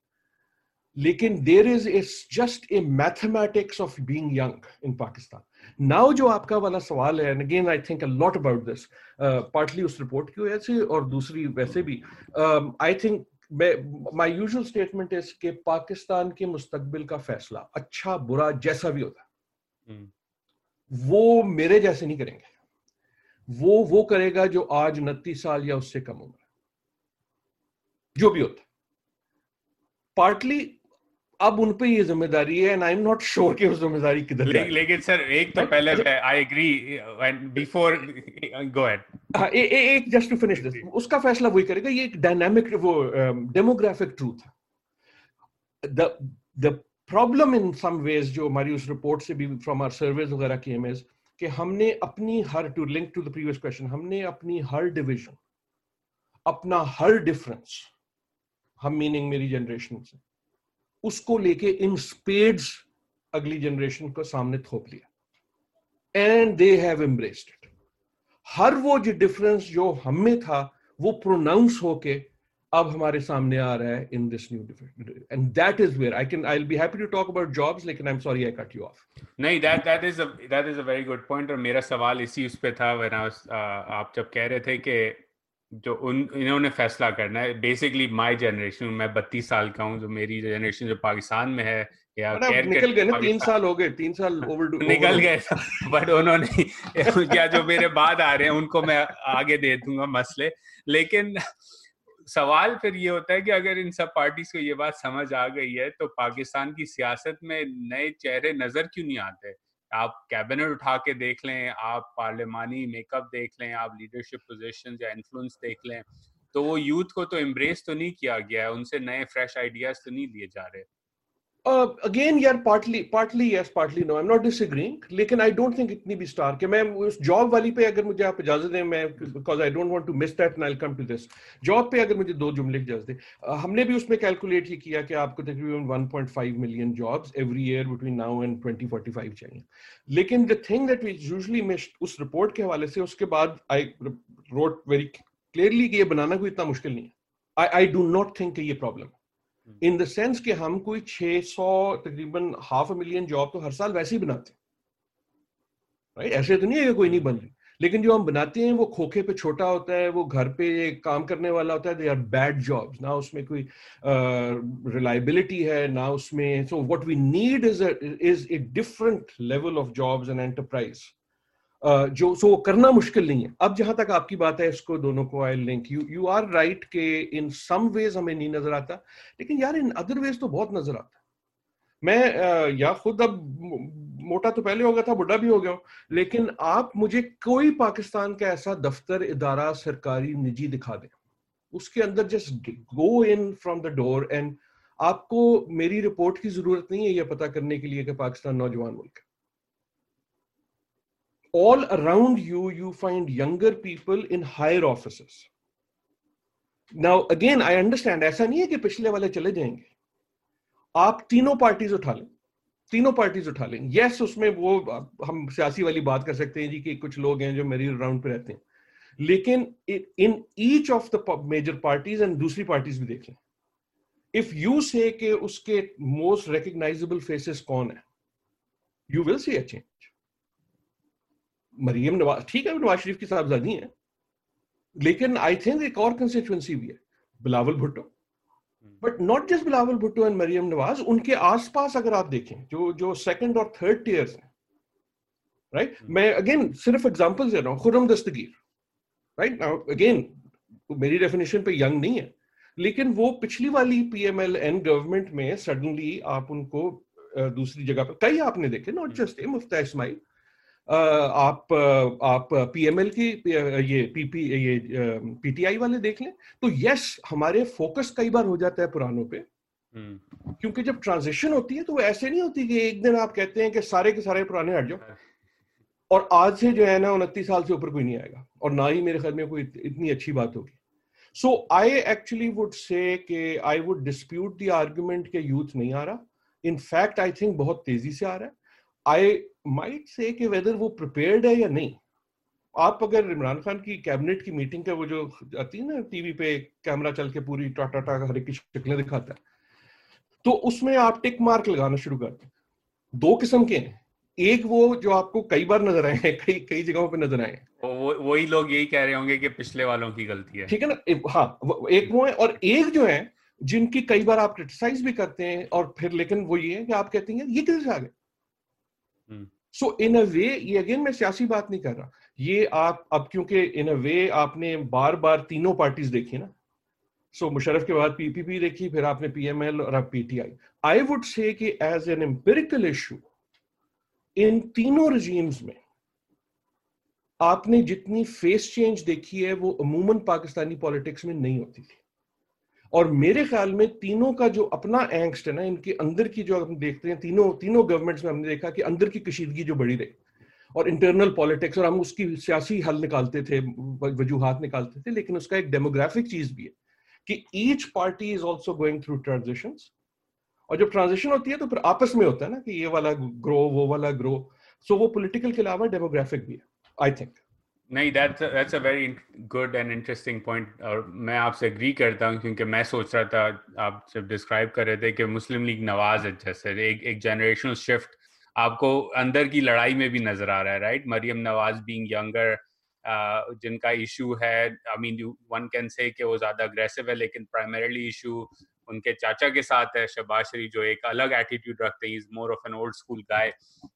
लेकिन there is is just a mathematics of being young in Pakistan now जो आपका वाला सवाल है and again I think a lot about this partly उस रिपोर्ट की वजह से और दूसरी वैसे भी I think my usual statement is के पाकिस्तान के मुस्तकबिल का फैसला अच्छा बुरा जैसा भी होता hmm. वो मेरे जैसे नहीं करेंगे। वो वो करेगा जो आज उनतीस साल या उससे कम उम्र जो भी होता पार्टली अब उन पे ये ज़िम्मेदारी है and I am not sure कि उस ज़िम्मेदारी किधर ले, लेकिन सर एक तो पहले I agree and before go ahead एक जस्ट टू फिनिश दिस उसका फैसला वही करेगा ये एक डायनामिक वो डेमोग्राफिक ट्रूथ है। The the problem in some ways जो हमारी उस रिपोर्ट से भी फ्रॉम आर सर्वेज वगैरह की एम कि हमने अपनी हर to link to the previous question हमने अपनी हर डिविजन अपना हर डिफरेंस हम मीनिंग मेरी जनरेशन से, उसको लेके इन स्पेड्स अगली जनरेशन को सामने थोप लिया। And they have embraced it हर वो जो डिफरेंस जो हम में था, वो प्रोनाउंस होके अब हमारे सामने आ रहा है in this new and that is where I can I will be happy to talk about jobs लेकिन I am sorry I cut you off नहीं that that is that is a very good point और मेरा सवाल इसी उस पे था when I was आप जब कह रहे थे कि जो उन इन्होंने फैसला करना है बेसिकली माय जनरेशन मैं बत्तीस साल का हूँ जो मेरी जनरेशन जो पाकिस्तान में है या निकल गए ना तीन साल हो गए तीन साल ओवर निकल गए बट उन्होंने क्या जो मेरे बाद आ रहे हैं उनको मैं आगे दे दूँगा मसले। लेकिन सवाल फिर ये होता है कि अगर इन सब पार्टीज़ को ये बात समझ आ गई है तो पाकिस्तान की सियासत में नए चेहरे नज़र क्यों नहीं आते आप कैबिनेट उठा के देख लें, आप पार्लियामानी मेकअप देख लें, आप लीडरशिप पोजिशन या इन्फ्लुएंस देख लें तो वो यूथ को तो एम्ब्रेस तो नहीं किया गया है, उनसे नए फ्रेश आइडियाज़ तो नहीं दिए जा रहे। अगेन यार partly partly yes partly no I am not disagreeing लेकिन आई डोंट थिंक इतनी भी स्टार के मैं उस जॉब वाली पे अगर मुझे आप इजाज़त दें मैं because I don't want to miss that and I come to this job पे अगर मुझे दो जुमले इजाज़त दें uh, हमने भी उसमें कैलकुलेट ये किया कि आपको तकरीबन 1.5 million jobs every year between now and 2045 चाहिए। लेकिन the thing that we usually missed उस रिपोर्ट के हवाले से उसके बाद आई रोट वेरी क्लियरली कि ये बनाना कोई इतना मुश्किल नहीं है। I I do not think ये प्रॉब्लम इन द सेंस कि हम कोई 600 तकरीबन हाफ़ मिलियन जॉब तो हर साल वैसे ही बनाते हैं। राइट ऐसे तो नहीं है कि कोई नहीं बन रही। लेकिन जो हम बनाते हैं वो खोखे पे छोटा होता है वो घर पे काम करने वाला होता है दे आर बैड जॉब्स ना उसमें कोई रिलायबिलिटी uh, है ना उसमें। So what we need is is a different level of jobs and enterprise जो, सो करना मुश्किल नहीं है। अब जहाँ तक आपकी बात है, इसको दोनों को I link you you are right के इन सम वेज हमें नहीं नज़र आता, लेकिन यार इन अदर वेज तो बहुत नज़र आता। मैं या खुद अब मोटा तो पहले हो गया था, बुढ़ा भी हो गया हूँ, लेकिन आप मुझे कोई पाकिस्तान का ऐसा दफ्तर, इदारा, सरकारी, निजी दिखा दें। उसके अंदर just go in from the door and आपको मेरी रिपोर्ट की ज़रूरत नहीं है यह पता करने के लिए कि पाकिस्तान नौजवान मुल्क है। All around you, you find younger people in higher offices. Now, again, I understand, ऐसा नहीं है कि पिछले वाले चले जाएँगे। आप तीनों पार्टीज़ उठा लें। तीनों पार्टीज़ उठा लें। यस उसमें वो हम सियासी वाली बात कर सकते हैं जी कि कुछ लोग हैं जो मेरी राउंड पे रहते हैं। लेकिन in each of the major parties and दूसरी पार्टीज़ भी देख लें। इफ़ यू से कि उसके मोस्ट रिकग्नाइजेबल फेसेस कौन है you will see a change Maryam Nawaz ठीक है नवाज़ शरीफ की साहबजादी है। लेकिन आई थिंक एक और कंस्टिट्युएंसी भी है Bilawal Bhutto. But not just Bilawal Bhutto and Maryam Nawaz उनके आसपास अगर आप देखें जो जो सेकंड और थर्ड टीयर्स हैं राइट right? मैं अगेन सिर्फ़ एग्जांपल दे रहा हूँ Khurram Dastgir right now again मेरी डेफिनेशन पे यंग नहीं है लेकिन वो पिछली वाली पीएमएल एन गवर्नमेंट में सडनली आप उनको दूसरी जगह पर कई आपने देखे not just a Miftah Ismail आप आप पीएमएल की ये पीपी ये पीटीआई वाले देख लें तो यस हमारे फोकस कई बार हो जाता है पुरानों पे। हम्म। क्योंकि जब ट्रांजिशन होती है तो वो ऐसे नहीं होती कि एक दिन आप कहते हैं कि सारे के सारे पुराने हट जाओ। हाँ। और आज से जो है ना उनतीस साल से ऊपर कोई नहीं आएगा। और ना ही मेरे ख्याल में कोई इतनी अच्छी बात होगी। सो आई एक्चुअली वुड से कि I would dispute the argument के यूथ नहीं आ रहा। इनफैक्ट आई थिंक बहुत तेज़ी से आ रहा है। आई माइट से कि वेदर वो प्रिपेयर्ड है या नहीं। आप अगर इमरान खान की कैबिनेट की मीटिंग का वो जो आती है ना टीवी पे कैमरा चल के पूरी टाटा टाटा हर एक की शक्लें दिखाता है तो उसमें आप टिक मार्क लगाना शुरू करते हैं दो किस्म के हैं। एक वो जो आपको कई बार नज़र आए हैं कई कई जगहों पे नज़र आए वो वही लोग यही कह रहे होंगे कि पिछले वालों की गलती है। ठीक है ना? हाँ एक वो है और एक जो है जिनकी कई बार आप क्रिटिसाइज भी करते हैं और फिर लेकिन वो ये है कि आप कहते हैं ये किधर से आ गए? सो इन अ वे ये अगेन मैं सियासी बात नहीं कर रहा। ये आप अब क्योंकि इन अ वे आपने बार बार तीनों पार्टीज़ देखी ना सो so, मुशरफ के बाद पीपीपी देखी फिर आपने पीएमएल और अब पीटीआई आई वुड से कि as an empirical issue in तीनों रजीम्स में आपने जितनी फेस चेंज देखी है वो अमूमन पाकिस्तानी पॉलिटिक्स में नहीं होती थी। और मेरे ख्याल में तीनों का जो अपना एंगस्ट है ना इनके अंदर की जो हम देखते हैं तीनों तीनों गवर्नमेंट्स में हमने देखा कि अंदर की कशीदगी जो बड़ी रही। और इंटरनल पॉलिटिक्स और हम उसकी सियासी हल निकालते थे वजूहत निकालते थे लेकिन उसका एक डेमोग्राफिक चीज़ भी है कि each party is also going through transition और जब ट्रांजिशन होती है तो फिर आपस में होता है ना कि ये वाला ग्रो वो वाला ग्रो सो so, वो पॉलिटिकल के अलावा डेमोग्राफिक भी है आई थिंक नहीं that's that's a very good and interesting point और मैं आपसे एग्री करता हूँ, क्योंकि मैं सोच रहा था, आप जब डिस्क्राइब कर रहे थे कि मुस्लिम लीग नवाज़ है, जैसे एक एक जनरेशनल शिफ्ट आपको अंदर की लड़ाई में भी नज़र आ रहा है right Maryam Nawaz being younger जिनका इशू है I mean one can say वो ज़्यादा अग्रेसिव है, लेकिन प्राइमरीली इशू उनके चाचा के साथ है शबाज शरीफ जो एक अलग एटीट्यूड रखते हैं। Is more of an old school guy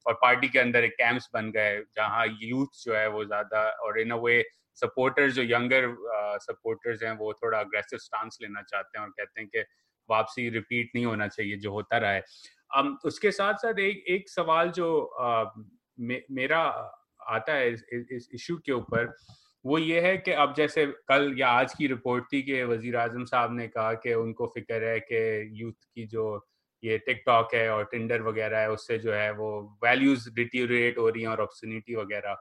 और पार्टी के अंदर एक कैंप्स बन गए जहाँ यूथ जो है वो ज़्यादा और इन अ वे सपोर्टर्स जो यंगर सपोर्टर्स हैं वो थोड़ा अग्रेसिव स्टांस लेना चाहते हैं और कहते हैं कि वापसी रिपीट नहीं होना चाहिए जो होता रहा है। um, उसके साथ साथ एक एक सवाल जो uh, मे, मेरा आता है इस इशू के ऊपर वो ये है कि अब जैसे कल या आज की रिपोर्ट थी कि वज़ीर आज़म साहब ने कहा कि उनको फ़िक्र है कि यूथ की जो ये टिकटॉक है और टिंडर वगैरह है उससे जो है वो वैल्यूज़ डिटीरिएट हो रही हैं और ऑप्शनिटी वगैरह।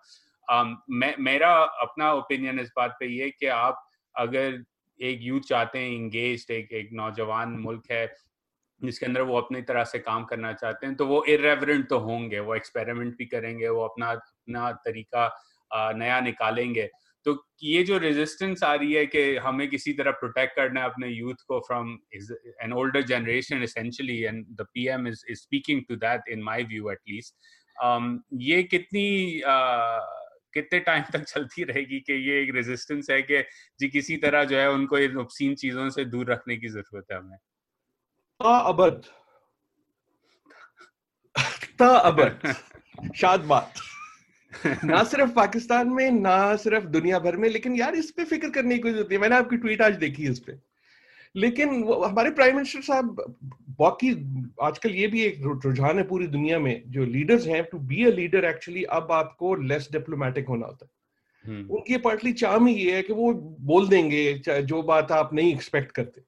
um, मेरा अपना ओपिनियन इस बात पे ये कि आप अगर एक यूथ चाहते हैं इंगेज एक एक नौजवान मुल्क है जिसके अंदर वो अपनी तरह से काम करना चाहते हैं तो वो इरेवरेंट तो होंगे वो एक्सपेरिमेंट भी करेंगे वो अपना अपना तरीका नया निकालेंगे। तो ये जो रेजिस्टेंस आ रही है कि हमें किसी तरह प्रोटेक्ट करना है अपने यूथ को from an older generation essentially and the PM is is speaking to that in my view at least ये कितनी uh, कितने टाइम तक चलती रहेगी कि ये एक रेजिस्टेंस है कि जी किसी तरह जो है उनको इन ऑब्सीन चीज़ों से दूर रखने की ज़रूरत है हमें? अबद अबद शाद बात ना सिर्फ़ पाकिस्तान में ना सिर्फ़ दुनिया भर में लेकिन यार इस पे फ़िक्र करने की कोई ज़रूरत नहीं। मैंने आपकी ट्वीट आज देखी इस पे। लेकिन हमारे प्राइम मिनिस्टर साहब बाकी आजकल ये भी एक रुझान है पूरी दुनिया में जो लीडर्स हैं to be a leader actually अब आपको लेस डिप्लोमेटिक होना होता है। हम्म। उनकी पार्टली चाम ही ये है कि वो बोल देंगे जो बात आप नहीं एक्सपेक्ट करते।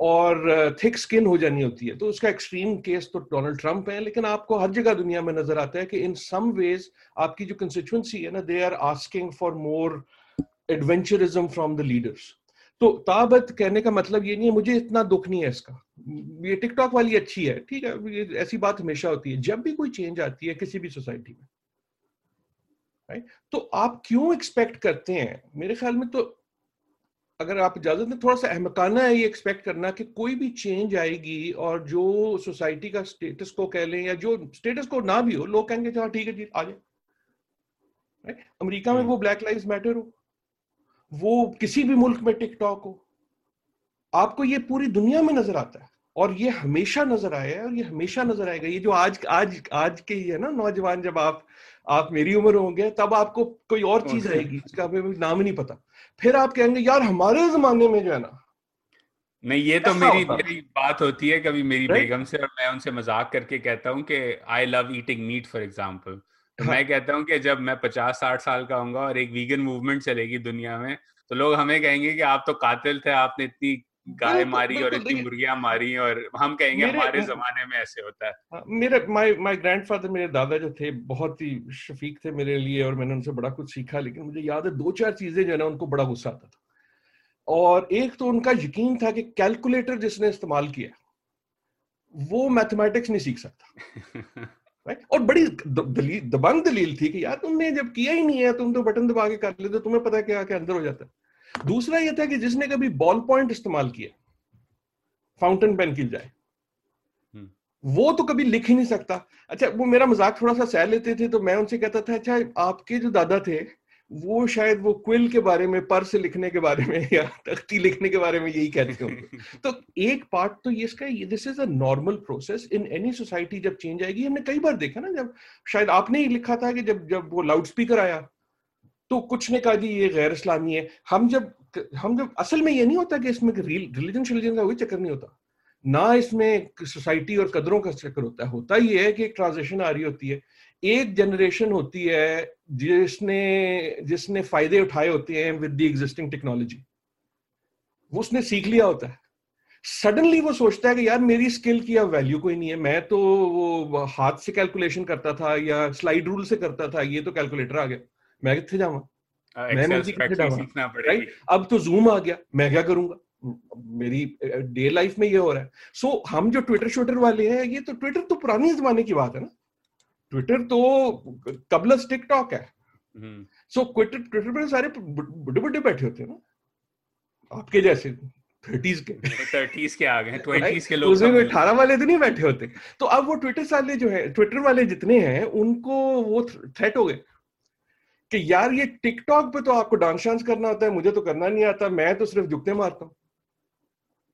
और थिक स्किन हो जानी होती है। तो उसका एक्सट्रीम केस तो डोनाल्ड ट्रंप है, लेकिन आपको हर जगह दुनिया में नज़र आता है कि इन सम वेज आपकी जो कंस्टिट्यूंसी है ना they are asking for more adventurism from the leaders तो ताबत कहने का मतलब ये नहीं है, मुझे इतना दुख नहीं है इसका। ये टिकटॉक वाली अच्छी है, ठीक है, ये ऐसी बात हमेशा होती है। जब भी कोई चेंज आती है किसी भी सोसाइटी में राइट तो आप क्यों एक्सपेक्ट करते हैं? मेरे ख्याल में तो अगर आप इजाज़त दें थोड़ा सा अहमकाना है ये एक्सपेक्ट करना कि कोई भी चेंज आएगी और जो सोसाइटी का स्टेटस को कह लें या जो स्टेटस को ना भी हो लोग कहेंगे हाँ ठीक है जी आ जाए। अमेरिका में हम्म। वो ब्लैक लाइव मैटर हो। वो किसी भी मुल्क में टिकटॉक हो। आपको ये पूरी दुनिया में नज़र आता है। और ये हमेशा नज़र आया है और ये हमेशा नज़र आएगा। ये जो आज आज आज के ही है ना नौजवान जब आप आप मेरी उम्र होंगे तब आपको कोई और चीज़ आएगी हमें नाम ही नहीं पता। फिर आप कहेंगे यार हमारे जमाने में जो है ना नहीं ये तो मेरी मेरी बात होती है कभी मेरी बेगम से और मैं उनसे मज़ाक करके कहता हूँ कि I love eating meat for example. मैं कहता हूँ कि जब मैं पचास साठ साल का हूँ और एक वीगन मूवमेंट चलेगी दुनिया में तो लोग हमें कहेंगे कि आप तो कातिल थे आपने इतनी गाय मारी और इतनी मुर्गियाँ मारी और हम कहेंगे हमारे जमाने में ऐसे होता है। हाँ, मेरे माय माय ग्रैंडफादर मेरे दादा जो थे बहुत ही शफीक थे मेरे लिए और मैंने उनसे बड़ा कुछ सीखा लेकिन मुझे याद है दो चार चीज़ें जो है ना उनको बड़ा गुस्सा आता था। और एक तो उनका यकीन था कि कैलकुलेटर जिसने इस्तेमाल किया वो मैथमेटिक्स नहीं सीख सकता। और बड़ी दलील दबंग दलील थी कि यार तुमने जब किया ही नहीं है तुम तो बटन दबा के कर लेते तुम्हें पता क्या क्या अंदर हो जाता है। दूसरा यह था कि जिसने कभी बॉल पॉइंट इस्तेमाल किया फाउंटेन पेन की जाए हम्म। वो तो कभी लिख ही नहीं सकता अच्छा वो मेरा मज़ाक थोड़ा सा सह लेते थे तो मैं उनसे कहता था अच्छा आपके जो दादा थे वो शायद वो क्विल के बारे में पर से लिखने के बारे में या तख्ती लिखने के बारे में यही कहते होंगे तो एक पार्ट तो ये इसका this is a normal process in any society जब चेंज आएगी हमने कई बार देखा ना जब शायद आपने ही लिखा था कि जब जब वो लाउड स्पीकर आया तो कुछ ने कहा जी ये गैर इस्लामी है। हम जब हम जब, असल में ये नहीं होता कि इसमें रिलीजन शिलीजन का कोई चक्कर नहीं होता। ना इसमें सोसाइटी और कदरों का चक्कर होता है। होता ही है कि एक ट्रांजेक्शन आ रही होती है। एक जनरेशन होती है जिसने जिसने फ़ायदे उठाए होते हैं विद द एग्जिस्टिंग टेक्नोलॉजी वो उसने सीख लिया होता है। सडनली वो सोचता है कि यार मेरी स्किल की अब वैल्यू कोई नहीं है। मैं तो वो हाथ से कैलकुलेशन करता था या स्लाइड रूल से करता था, ये तो कैलकुलेटर आ गया। मैं कितने जाऊँगा। मैं राइट अब तो जूम आ गया मैं क्या करूँगा? मेरी डे लाइफ में ये हो रहा है। सो so, हम जो ट्विटर शूटर वाले हैं ये तो ट्विटर तो पुराने जमाने की बात है ना। ट्विटर तो कबलस टिकटॉक है। सो ट्विटर ट्विटर पर सारे बुढ़े बुढ़े बैठे होते हैं ना। आपके जैसे थर्टीज के। थर्टीज के आ गए ट्वेंटीज के लोग उसमें अठारह वाले तो नहीं बैठे होते। तो अब वो ट्विटर वाले जो है ट्विटर वाले जितने हैं उनको वो थ्रेट हो गए। कि यार ये टिकटॉक पे तो आपको डांस शांस करना होता है मुझे तो करना नहीं आता मैं तो सिर्फ़ जुकते मारता हूँ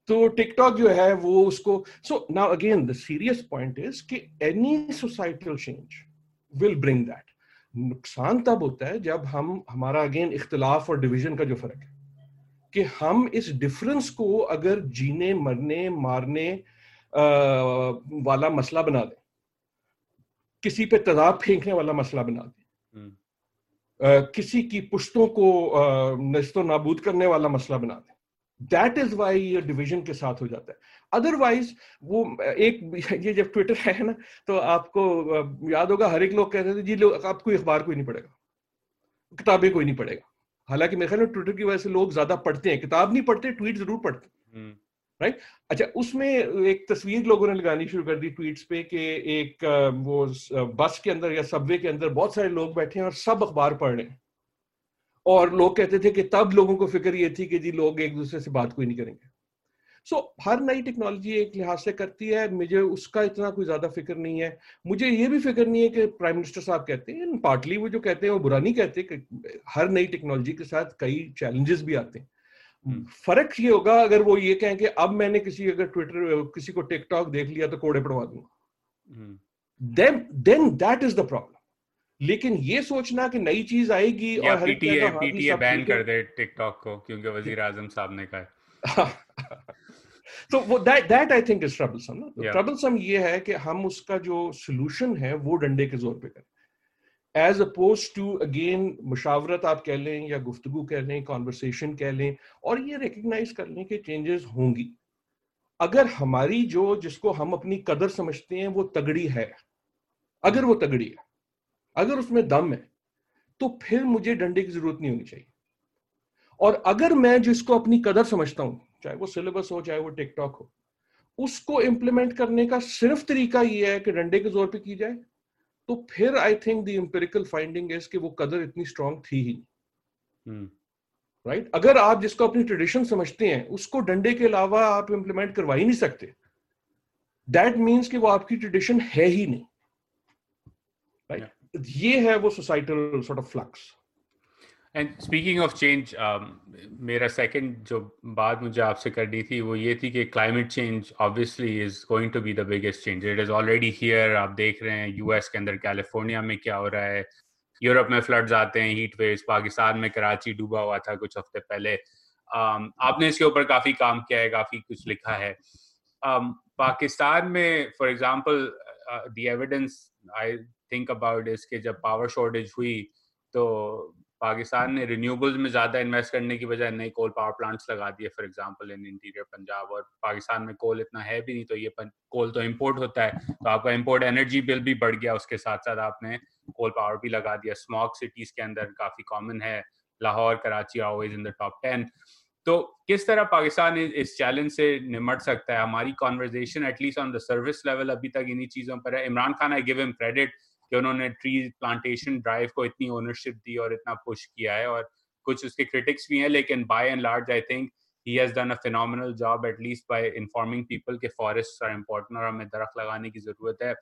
तो टिकटॉक जो है वो उसको so now again the serious point is कि any societal change will bring that नुकसान तब होता है जब हम हमारा अगेन इख्तलाफ और डिवीज़न का जो फ़र्क है कि हम इस डिफरेंस को अगर जीने मरने मारने आ, वाला मसला बना दें किसी पे तदाब फेंकने वाला मसला बना दें। किसी की पुश्तों को नस्तो नाबूद करने वाला मसला बना दें। दैट इज़ वाई ये डिवीज़न के साथ हो जाता है। अदरवाइज़ वो, एक, ये जब ट्विटर है ना तो आपको याद होगा, हर एक लोग कहते थे, जी लोग आपको अखबार कोई नहीं पढ़ेगा। किताबें कोई नहीं पढ़ेगा। हालाँकि मेरे ख्याल में ट्विटर की वजह से लोग ज़्यादा पढ़ते हैं। किताब नहीं पढ़ते ट्वीट ज़रूर पढ़ते हैं। राइट। अच्छा उसमें एक तस्वीर लोगों ने लगानी शुरू कर दी ट्वीट्स पे कि एक वो बस के अंदर या सबवे के अंदर बहुत सारे लोग बैठे हैं और सब अखबार पढ़ रहे हैं और लोग कहते थे कि तब लोगों को फ़िक्र ये थी कि जी लोग एक दूसरे से बात कोई नहीं करेंगे सो so, हर नई टेक्नोलॉजी एक लिहाज से करती है मुझे उसका इतना कोई ज़्यादा फ़िक्र नहीं है मुझे ये भी फ़िक्र नहीं है कि प्राइम मिनिस्टर साहब कहते हैं पार्टली वो जो कहते हैं वो बुरा नहीं कहते कि हर नई टेक्नोलॉजी के साथ कई चैलेंजेस भी आते हैं। फ़र्क ये होगा अगर वो ये कहें कि अब मैंने किसी अगर ट्विटर किसी को टिकटॉक देख लिया तो कोड़े पड़वा दूँगा। Then then that is the problem लेकिन ये सोचना कि नई चीज़ आएगी और पीटीए पीटीए बैन कर दे टिकटॉक को क्योंकि वज़ीर आज़म साहब ने कहा तो वो that that I think is troublesome ना। ट्रबलसम ये है कि हम उसका जो सोल्यूशन है वो डंडे के ज़ोर पे करें। एज अपोज टू अगेन मुशावरत आप कह लें या गुफ्तगु कह लें कॉन्वर्सेशन कह लें, और ये रिकग्नाइज कर लें कि चेंजेस होंगी। अगर हमारी जो, जिसको हम अपनी कदर समझते हैं, वो तगड़ी है, अगर वो तगड़ी है, अगर उसमें दम है तो फिर मुझे डंडे की ज़रूरत नहीं होनी चाहिए। और अगर मैं जिसको अपनी कदर समझता हूँ, चाहे वो सिलेबस हो, चाहे वो टिकटॉक हो, उसको इम्प्लीमेंट करने का सिर्फ़ तरीका ये है कि डंडे के ज़ोर पे की जाए तो फिर I think the empirical finding is कि वो कदर इतनी स्ट्रांग थी ही राइट hmm. right? अगर आप जिसको अपनी ट्रेडिशन समझते हैं उसको डंडे के अलावा आप इम्प्लीमेंट करवा ही नहीं सकते दैट मीन्स कि वो आपकी ट्रेडिशन है ही नहीं राइट right? ये है वो societal sort of flux and speaking of change मेरा सेकंड जो बात मुझे आपसे करनी थी वो ये थी कि climate change obviously is going to be the biggest change it is already here आप देख रहे हैं यूएस के अंदर कैलिफ़ोर्निया में क्या हो रहा है. यूरोप में फ्लड्स आते हैं हीट वेव्स पाकिस्तान में कराची डूबा हुआ था कुछ हफ़्ते पहले. Um, आपने इसके ऊपर काफ़ी काम किया है काफ़ी कुछ लिखा है. Um, पाकिस्तान में for example the evidence I think about इसके जब पावर शॉर्टेज हुई तो पाकिस्तान ने रिन्यूएबल्स में ज़्यादा इन्वेस्ट करने की बजाय नए कोल पावर प्लांट्स लगा दिए for example in interior Punjab और पाकिस्तान में कोल इतना है भी नहीं तो ये कोल तो इंपोर्ट होता है तो आपका इंपोर्ट एनर्जी बिल भी बढ़ गया, उसके साथ साथ आपने कोल पावर भी लगा दिया। स्मॉक सिटीज़ के अंदर काफ़ी कॉमन है, Lahore, Karachi always in the top ten तो किस तरह पाकिस्तान इस चैलेंज से निमट सकता है? हमारी conversation at least on the service level अभी तक इन्हीं चीज़ों पर है। Imran Khan I give him credit कि उन्होंने ट्री प्लांटेशन ड्राइव को इतनी ओनरशिप दी और इतना पुश किया है और कुछ उसके क्रिटिक्स भी हैं, लेकिन by and large I think he has done a phenomenal job at least by informing people के फॉरेस्ट आर इम्पोर्टेंट और हमें दरख्त लगाने की ज़रूरत है।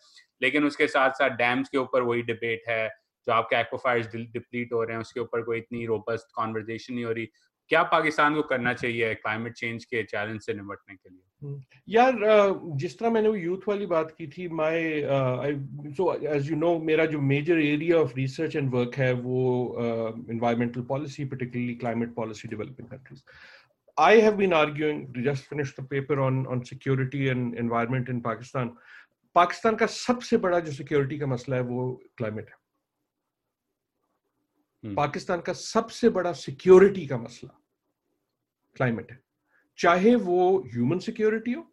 लेकिन उसके साथ साथ डैम्स के ऊपर वही डिबेट है, जो आपके एक्वाफायर्स डिप्लीट हो रहे हैं, उसके ऊपर कोई इतनी रोबस्ट कॉन्वर्जेशन नहीं हो रही। क्या पाकिस्तान को करना चाहिए क्लाइमेट चेंज के चैलेंज से निपटने के लिए हम्म। यार जिस तरह मैंने वो यूथ वाली बात की थी my so as you know मेरा जो major area of research and work है वो environmental policy particularly climate policy developing countries I have been arguing, just finished the paper on on security and environment in Pakistan. Pakistan का सबसे बड़ा जो security का मसला है वो क्लाइमेट है. पाकिस्तान का सबसे बड़ा सिक्योरिटी का मसला क्लाइमेट है। चाहे वो ह्यूमन सिक्योरिटी हो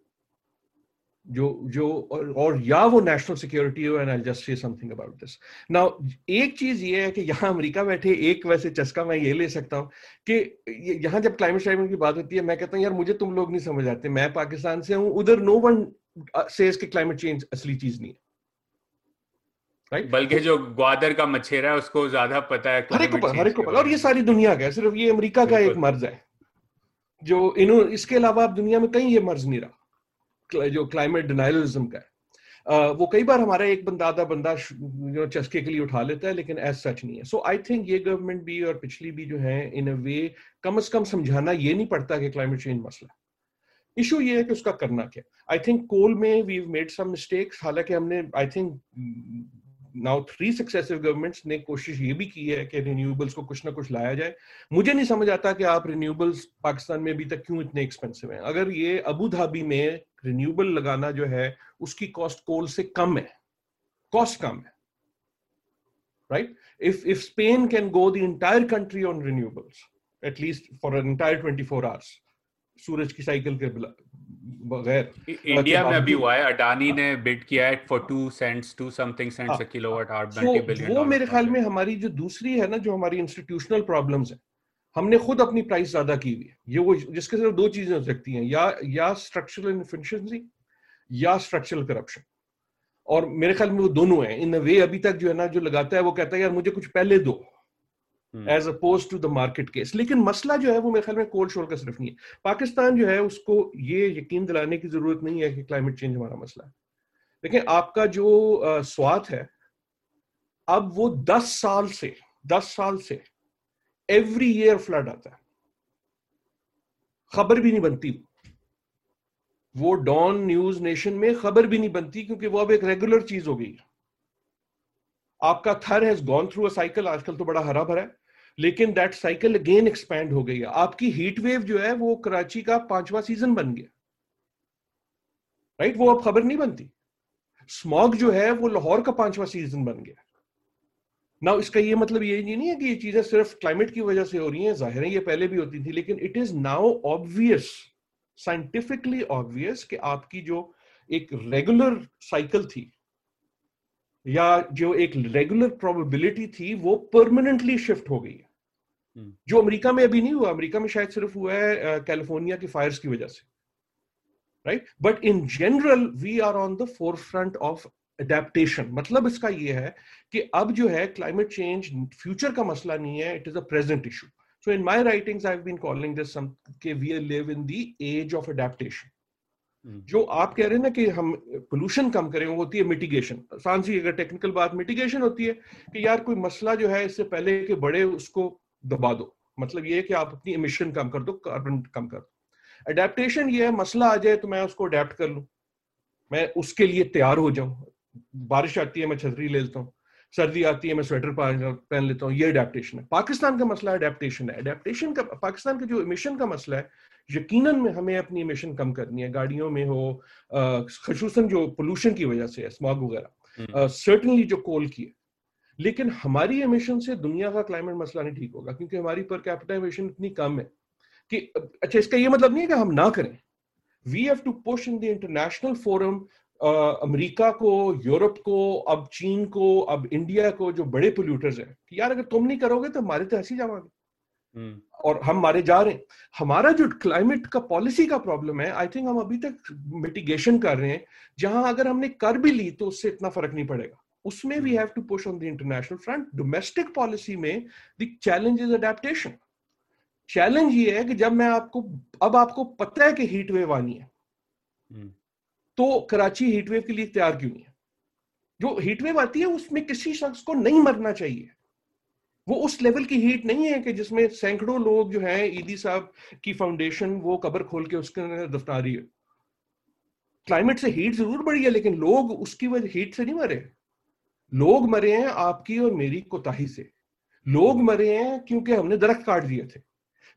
जो जो और, और या वो नेशनल सिक्योरिटी हो and I just say something about this now एक चीज़ ये है कि यहाँ अमेरिका बैठे एक वैसे चस्का मैं ये ले सकता हूँ कि यहाँ जब क्लाइमेट चेंज की बात होती है मैं कहता हूँ यार मुझे तुम लोग नहीं समझ आते मैं पाकिस्तान से हूँ उधर नो वन कि क्लाइमेट चेंज असली चीज़ नहीं है। Right right? बल्कि जो ग्वादर का मछेरा है उसको ज़्यादा पता है हर एक हर एक और ये सारी दुनिया का है सिर्फ़ ये अमेरिका का एक मर्ज है। जो इन्हों इसके अलावा आप दुनिया में कहीं ये मर्ज नहीं रहा। जो क्लाइमेट डिनाइलिज्म का है। Uh, वो कई बार हमारा एक बंदा आधा बंदा जो चस्के के लिए उठा लेता है लेकिन एज सच नहीं है। सो आई थिंक ये गवर्नमेंट भी और पिछली भी जो है इन अ वे कम से कम समझाना ये नहीं पड़ता कि क्लाइमेट चेंज मसला इशू ये है कि उसका करना क्या आई थिंक कोल में वी मेड सम मिस्टेक्स हालाँकि हमने I think now three successive governments ने कोशिश ये भी की है कि रिन्यूएबल्स को कुछ ना कुछ लाया जाए। मुझे नहीं समझ आता कि आप रिन्यूएबल्स पाकिस्तान में अभी तक क्यों इतने एक्सपेंसिव हैं। अगर ये अबू धाबी में रिन्यूएबल लगाना जो है, उसकी कॉस्ट कोल से कम है। कॉस्ट कम है। Right if if Spain can go the entire country on renewables at least for an entire 24 hours सूरज की साइकिल के बगैर इंडिया में अभी हुआ है अडानी ने बिड किया है for two cents two something cents a kilowatt hour billion वो मेरे ख्याल में हमारी जो दूसरी है ना जो हमारी इंस्टीट्यूशनल प्रॉब्लम्स है हमने खुद अपनी प्राइस ज़्यादा की हुई है। ये वो जिसके सिर्फ़ दो चीज़ें हो सकती हैं या या स्ट्रक्चरल इनफिशिएंसी या स्ट्रक्चरल करप्शन और मेरे ख्याल में वो दोनों हैं। इन वे अभी तक जो है ना जो लगाता है वो कहता है यार मुझे कुछ पहले दो। As opposed to the market case लेकिन मसला जो है वो मेरे ख्याल में कोल्ड शोर का सिर्फ़ नहीं है। पाकिस्तान जो है उसको ये यकीन दिलाने की ज़रूरत नहीं है कि क्लाइमेट चेंज हमारा मसला है। देखिए आपका जो स्वाद है, अब वो दस साल से, दस साल से एवरी ईयर फ्लड आता है। खबर भी नहीं बनती। वो डॉन न्यूज़ नेशन में खबर भी नहीं बनती क्योंकि वो अब एक रेगुलर चीज़ हो गई आपका Thar has gone through a cycle आजकल तो बड़ा हरा भरा है। लेकिन दैट साइकिल अगेन एक्सपैंड हो गई है। आपकी हीट वेव जो है, वो कराची का पांचवा सीज़न बन गया। राइट वो अब खबर नहीं बनती। स्मॉग जो है, वो लाहौर का पांचवा सीज़न बन गया। ना इसका ये मतलब ये नहीं है कि ये चीज़ें सिर्फ़ क्लाइमेट की वजह से हो रही हैं, ज़ाहिर है ये पहले भी होती थी, लेकिन it is now obvious scientifically obvious कि आपकी जो एक रेगुलर साइकिल थी या जो एक रेगुलर प्रोबेबिलिटी थी वो परमानेंटली शिफ्ट हो गई है। हम्म। जो अमेरिका में अभी नहीं हुआ अमेरिका में शायद सिर्फ़ हुआ है कैलिफ़ोर्निया की फायर्स की वजह से। Right but in general we are on the forefront of adaptation मतलब इसका ये है कि अब जो है क्लाइमेट चेंज फ्यूचर का मसला नहीं है it is a present issue so in my writings I been calling this के we live in the age of adaptation जो आप कह रहे हैं ना कि हम पोल्यूशन कम करें, वो होती है मिटिगेशन आसान सी अगर टेक्निकल बात मिटिगेशन होती है कि यार कोई मसला जो है इससे पहले के बड़े उसको दबा दो। मतलब ये है कि आप अपनी इमिशन कम कर दो कार्बन कम कर दो। अडेप्टेशन ये है, मसला आ जाए तो मैं उसको अडेप्ट कर लू। मैं उसके लिए तैयार हो जाऊँ। बारिश आती है, मैं छतरी ले लेता हूँ। सर्दी आती है, मैं स्वेटर पहन लेता हूँ ये अडेप्टेशन है। पाकिस्तान का मसला अडेप्टेशन है। अडेप्टेशन का, पाकिस्तान का जो इमिशन का मसला है यकीनन में हमें अपनी इमिशन कम करनी है गाड़ियों में हो खसूसन जो पोल्यूशन की वजह से है स्मॉग वगैरह सर्टनली हम्म। जो कोल की है लेकिन हमारी इमिशन से दुनिया का क्लाइमेट मसला नहीं ठीक होगा क्योंकि हमारी पर कैपिटल इतनी कम है कि अच्छा इसका ये मतलब नहीं है कि हम ना करें we have to push in the international forum America को यूरोप को अब चीन को अब इंडिया को जो बड़े पोल्यूटर्स हैं कि यार अगर तुम नहीं करोगे तो हमारे तो ऐसी जाओगे हम्म। और हम मारे जा रहे हैं। हमारा जो क्लाइमेट का पॉलिसी का प्रॉब्लम है आई थिंक हम अभी तक मिटिगेशन कर रहे हैं। जहाँ अगर हमने कर भी ली तो उससे इतना फ़र्क नहीं पड़ेगा। उसमें we have to push on the international front domestic policy में the challenge is adaptation challenge ये है कि जब मैं आपको अब आपको पता है कि हीट वेव आनी है। हम्म। तो कराची हीट वेव के लिए तैयार क्यों नहीं है? जो हीट वेव आती है उसमें किसी शख्स को नहीं मरना चाहिए। वो उस लेवल की हीट नहीं है कि जिसमें सैकड़ों लोग जो हैं ईदी साहब की फाउंडेशन वो कबर खोल के उसके अंदर है। क्लाइमेट से हीट ज़रूर बढ़ी है लेकिन लोग उसकी वजह हीट से नहीं मरे। लोग मरे हैं आपकी और मेरी कोताही से। लोग मरे हैं क्योंकि हमने दरख्त काट दिए थे।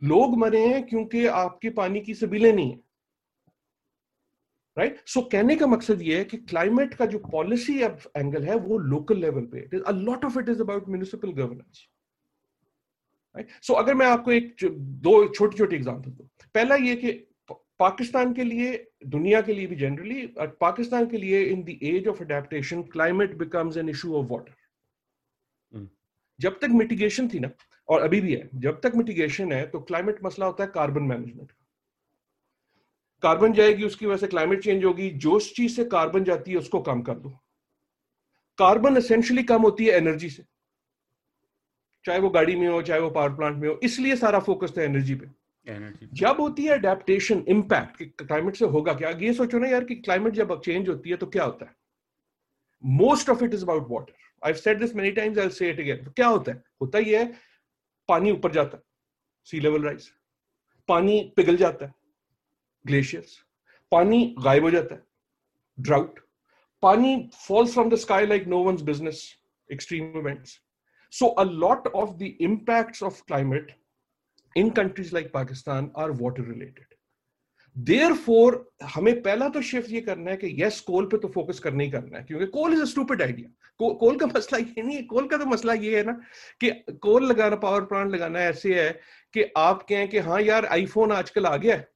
लोग मरे हैं क्योंकि आपके पानी की सबीलें नहीं है। Right right? सो so, कहने का मकसद ये है कि क्लाइमेट का जो पॉलिसी एंगल है वो लोकल लेवल पे it is a lot of it is about municipal governance right so अगर मैं आपको एक दो छोटी छोटी एग्जांपल दूँ। पहला ये कि पाकिस्तान के लिए दुनिया के लिए भी जनरली पाकिस्तान के लिए in the age of adaptation climate becomes an issue of water जब तक मिटिगेशन थी ना और अभी भी है जब तक मिटिगेशन है तो क्लाइमेट मसला होता है कार्बन मैनेजमेंट का। कार्बन जाएगी उसकी वजह से क्लाइमेट चेंज होगी जो चीज़ से कार्बन जाती है उसको कम कर दो। कार्बन एसेंशियली कम होती है एनर्जी से। चाहे वो गाड़ी में हो चाहे वो पावर प्लांट में हो इसलिए सारा फोकस था एनर्जी पे। एनर्जी जब होती है अडेप्टेशन इंपैक्ट कि क्लाइमेट से होगा क्या? ये सोचो ना यार कि क्लाइमेट जब चेंज होती है तो क्या होता है? Most of it is about water I said this many times I say it again क्या होता है? होता ही है पानी ऊपर जाता है सी लेवल राइज पानी पिघल जाता है ग्लेशियर्स पानी गायब हो जाता है ड्राउट पानी falls from the sky like no one's business extreme events so a lot of the impacts of climate in countries like Pakistan are water related there हमें पहला तो शिफ्ट ये करना है कि यस कोल पे तो फोकस करना ही करना है, क्योंकि coal is a stupid idea coal का मसला ये नहीं है कोल का तो मसला ये है ना कि कोल लगाना पावर प्लांट लगाना ऐसे है कि आप कहें कि हाँ यार आईफोन आजकल आ गया है,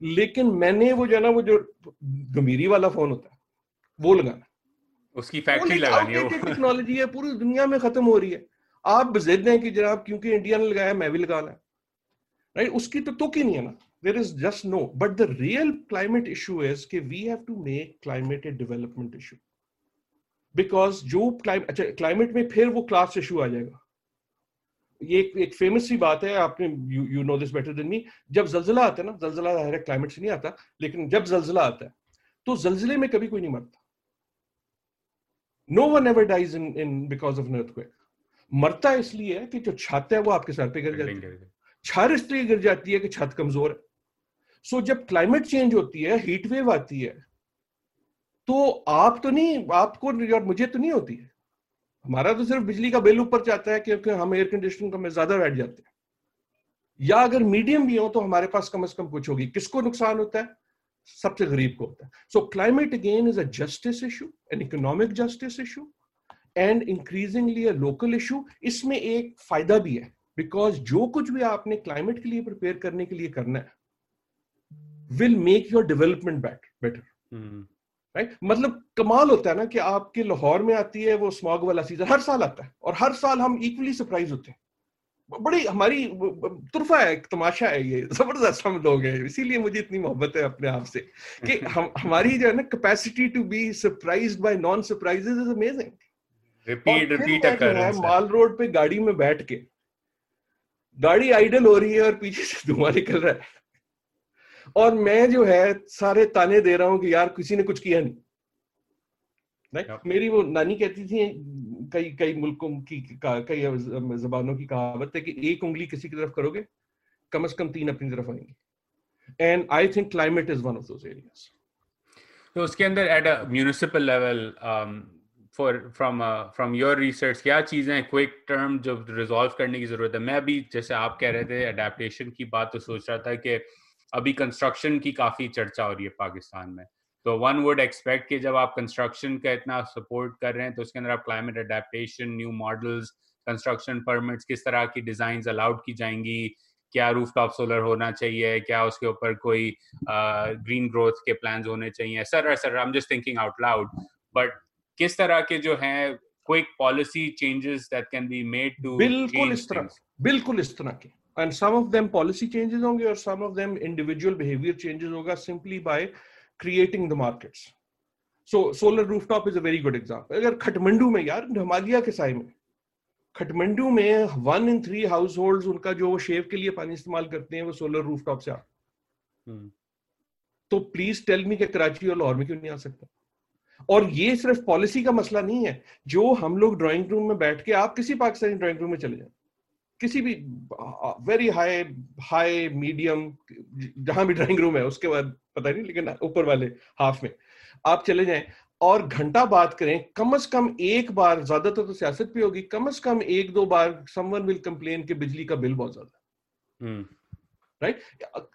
लेकिन मैंने वो जो है ना, वो जो गंभीरी वाला फ़ोन होता है, वो लगाना। उसकी फैक्ट्री लगानी है। टेक्नोलॉजी है पूरी दुनिया में खत्म हो रही है। आप जिद हैं कि जनाब क्योंकि इंडिया ने लगाया मैं भी लगाना है राइट उसकी तो तुक ही नहीं है ना। There is just no but the real climate issue is कि we have to make climate a development issue because जो क्लाइमेट अच्छा क्लाइमेट में फिर वो क्लास इशू आ जाएगा। ये एक, एक फ़ेमस सी बात है आपने you you know this better than me जब जलजिला आता है ना जलजिला क्लाइमेट से नहीं आता लेकिन जब जलजिला आता है तो जलजिले में कभी कोई नहीं मरता। No one ever dies in in because of earthquake मरता इसलिए है कि जो छत है वो आपके सर पे गिर जाती है। छर इसलिए गिर जाती है कि छत कमज़ोर है। सो so, जब क्लाइमेट चेंज होती है हीट वेव आती है तो आप तो नहीं आपको और मुझे तो नहीं होती है। हमारा तो सिर्फ़ बिजली का बिल ऊपर जाता है क्योंकि हम एयर कंडीशनिंग में ज़्यादा बैठ जाते हैं। या अगर मीडियम भी हो तो हमारे पास कम से कम कुछ होगी। किसको नुकसान होता है? सबसे गरीब को होता है। So climate again is a justice issue an economic justice issue and increasingly a local issue इसमें एक फ़ायदा भी है बिकॉज़ जो कुछ भी आपने क्लाइमेट के लिए प्रिपेयर करने के लिए करना है will make your development better right मतलब कमाल होता है ना कि आपके लाहौर में आती है वो स्मॉग वाला सीज़न हर साल आता है और हर साल हम इक्वली सरप्राइज़ होते हैं। बड़ी हमारी तुरफा है तमाशा है ये ज़बरदस्त हम लोग हैं इसीलिए मुझे इतनी मोहब्बत है अपने आप से कि हम हमारी जो है ना capacity to be surprised by non surprises is amazing repeat repeat है माल रोड पे गाड़ी में बैठ के गाड़ी आइडल हो रही है और पीछे से धुआँ निकल रहा है। और मैं जो है सारे ताने दे रहा हूँ कि यार किसी ने कुछ किया नहीं। मेरी वो नानी कहती थी कई कई मुल्कों की कई जबानों की कहावत है कि एक उंगली किसी की तरफ़ करोगे, कम से कम तीन अपनी तरफ़ आएँगी and I think climate is one of those areas तो उसके अंदर at a municipal level for from from your research क्या चीज़ें क्विक टर्म जो रिजॉल्व करने की ज़रूरत है? मैं भी जैसे आप कह रहे थे अडेप्टेशन की बात तो सोच रहा था कि अभी कंस्ट्रक्शन की काफ़ी चर्चा हो रही है पाकिस्तान में। तो वन वुड एक्सपेक्ट कि जब आप कंस्ट्रक्शन का इतना सपोर्ट कर रहे हैं तो उसके अंदर आप climate adaptation new models construction permits किस तरह की डिज़ाइन अलाउड की जाएँगी क्या रूफ टॉप सोलर होना चाहिए क्या उसके ऊपर कोई ग्रीन uh, ग्रोथ के प्लान होने चाहिए sir sir I am just thinking out loud but किस तरह के जो है quick policy changes that can be made to बिल्कुल इस तरह बिल्कुल इस तरह के। And some of them policy changes होंगे और some of them individual behavior changes होगा simply by creating the markets. So solar rooftop is a very good example. अगर खटमंडू में यार हिमालय के साय में खटमंडू में one in three household उनका जो शेव के लिए पानी इस्तेमाल करते हैं वो सोलर रूफटॉप से आ hmm. तो प्लीज़ टेल मी कि कराची और लाहौर में क्यों नहीं आ सकता? और ये सिर्फ़ पॉलिसी का मसला नहीं है। जो हम लोग ड्राइंग रूम में बैठ के आप किसी पाकिस्तानी ड्राइंग रूम में चले जाए। किसी भी वेरी हाई हाई मीडियम जहाँ भी ड्राइंग रूम है उसके बाद पता नहीं लेकिन ऊपर वाले हाफ़ में। आप चले जाएँ और घंटा बात करें कम से कम एक बार ज़्यादातर तो सियासत भी होगी कम से कम एक दो बार समवन विल कंप्लेन कि बिजली का बिल बहुत ज़्यादा। राइट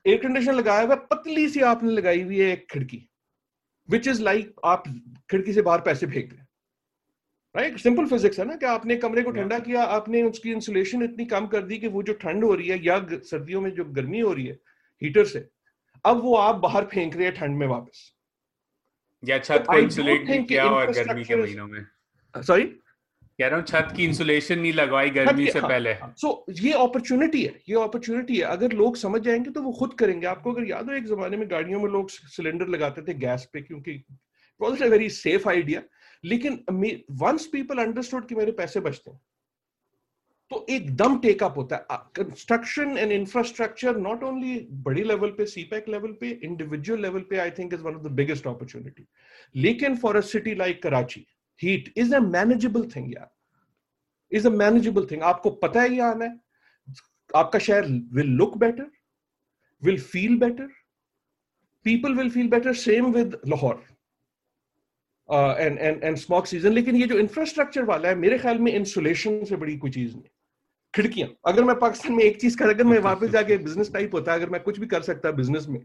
एयर कंडीशन लगाया हुआ पतली सी आपने लगाई हुई है एक खिड़की विच इज़ लाइक आप खिड़की से बाहर पैसे फेंक रहे राइट सिंपल फिजिक्स है ना कि आपने कमरे को ठंडा किया आपने उसकी इंसुलेशन इतनी कम कर दी कि वो जो ठंड हो रही है या सर्दियों में जो गर्मी हो रही है हीटर से अब वो आप बाहर फेंक रहे हैं ठंड में वापस। या छत को इंसुलेट नहीं किया और गर्मी के महीनों में। सॉरी कह रहा हूँ छत की इंसुलेशन नहीं लगवाई गर्मी से हाँ, पहले। सो so, ये अपॉर्चुनिटी है ये अपॉर्चुनिटी है। अगर लोग समझ जाएँगे तो वो खुद करेंगे। आपको अगर याद हो एक जमाने में गाड़ियों में लोग सिलेंडर लगाते थे गैस पे क्योंकि वेरी सेफ़ आइडिया लेकिन वंस पीपल अंडरस्टूड कि मेरे पैसे बचते हैं तो एकदम टेकअप होता है। Construction and infrastructure not only बड़ी लेवल पे सीपैक लेवल पे इंडिविजुअल लेवल पे I think is one of the biggest opportunity लेकिन for a city like Karachi heat is a manageable thing यार। इज़ अ मैनेजेबल थिंग आपको पता है ये आना है? आपका शहर will look better will feel better people will feel better same with Lahore and and and smog season लेकिन ये जो इंफ्रास्ट्रक्चर वाला है मेरे ख्याल में इंसुलेशन से बड़ी कोई चीज़ नहीं खिड़कियाँ। अगर मैं पाकिस्तान में एक चीज़ कर अगर मैं वापस जाके बिज़नेस टाइप होता अगर मैं कुछ भी कर सकता बिज़नेस में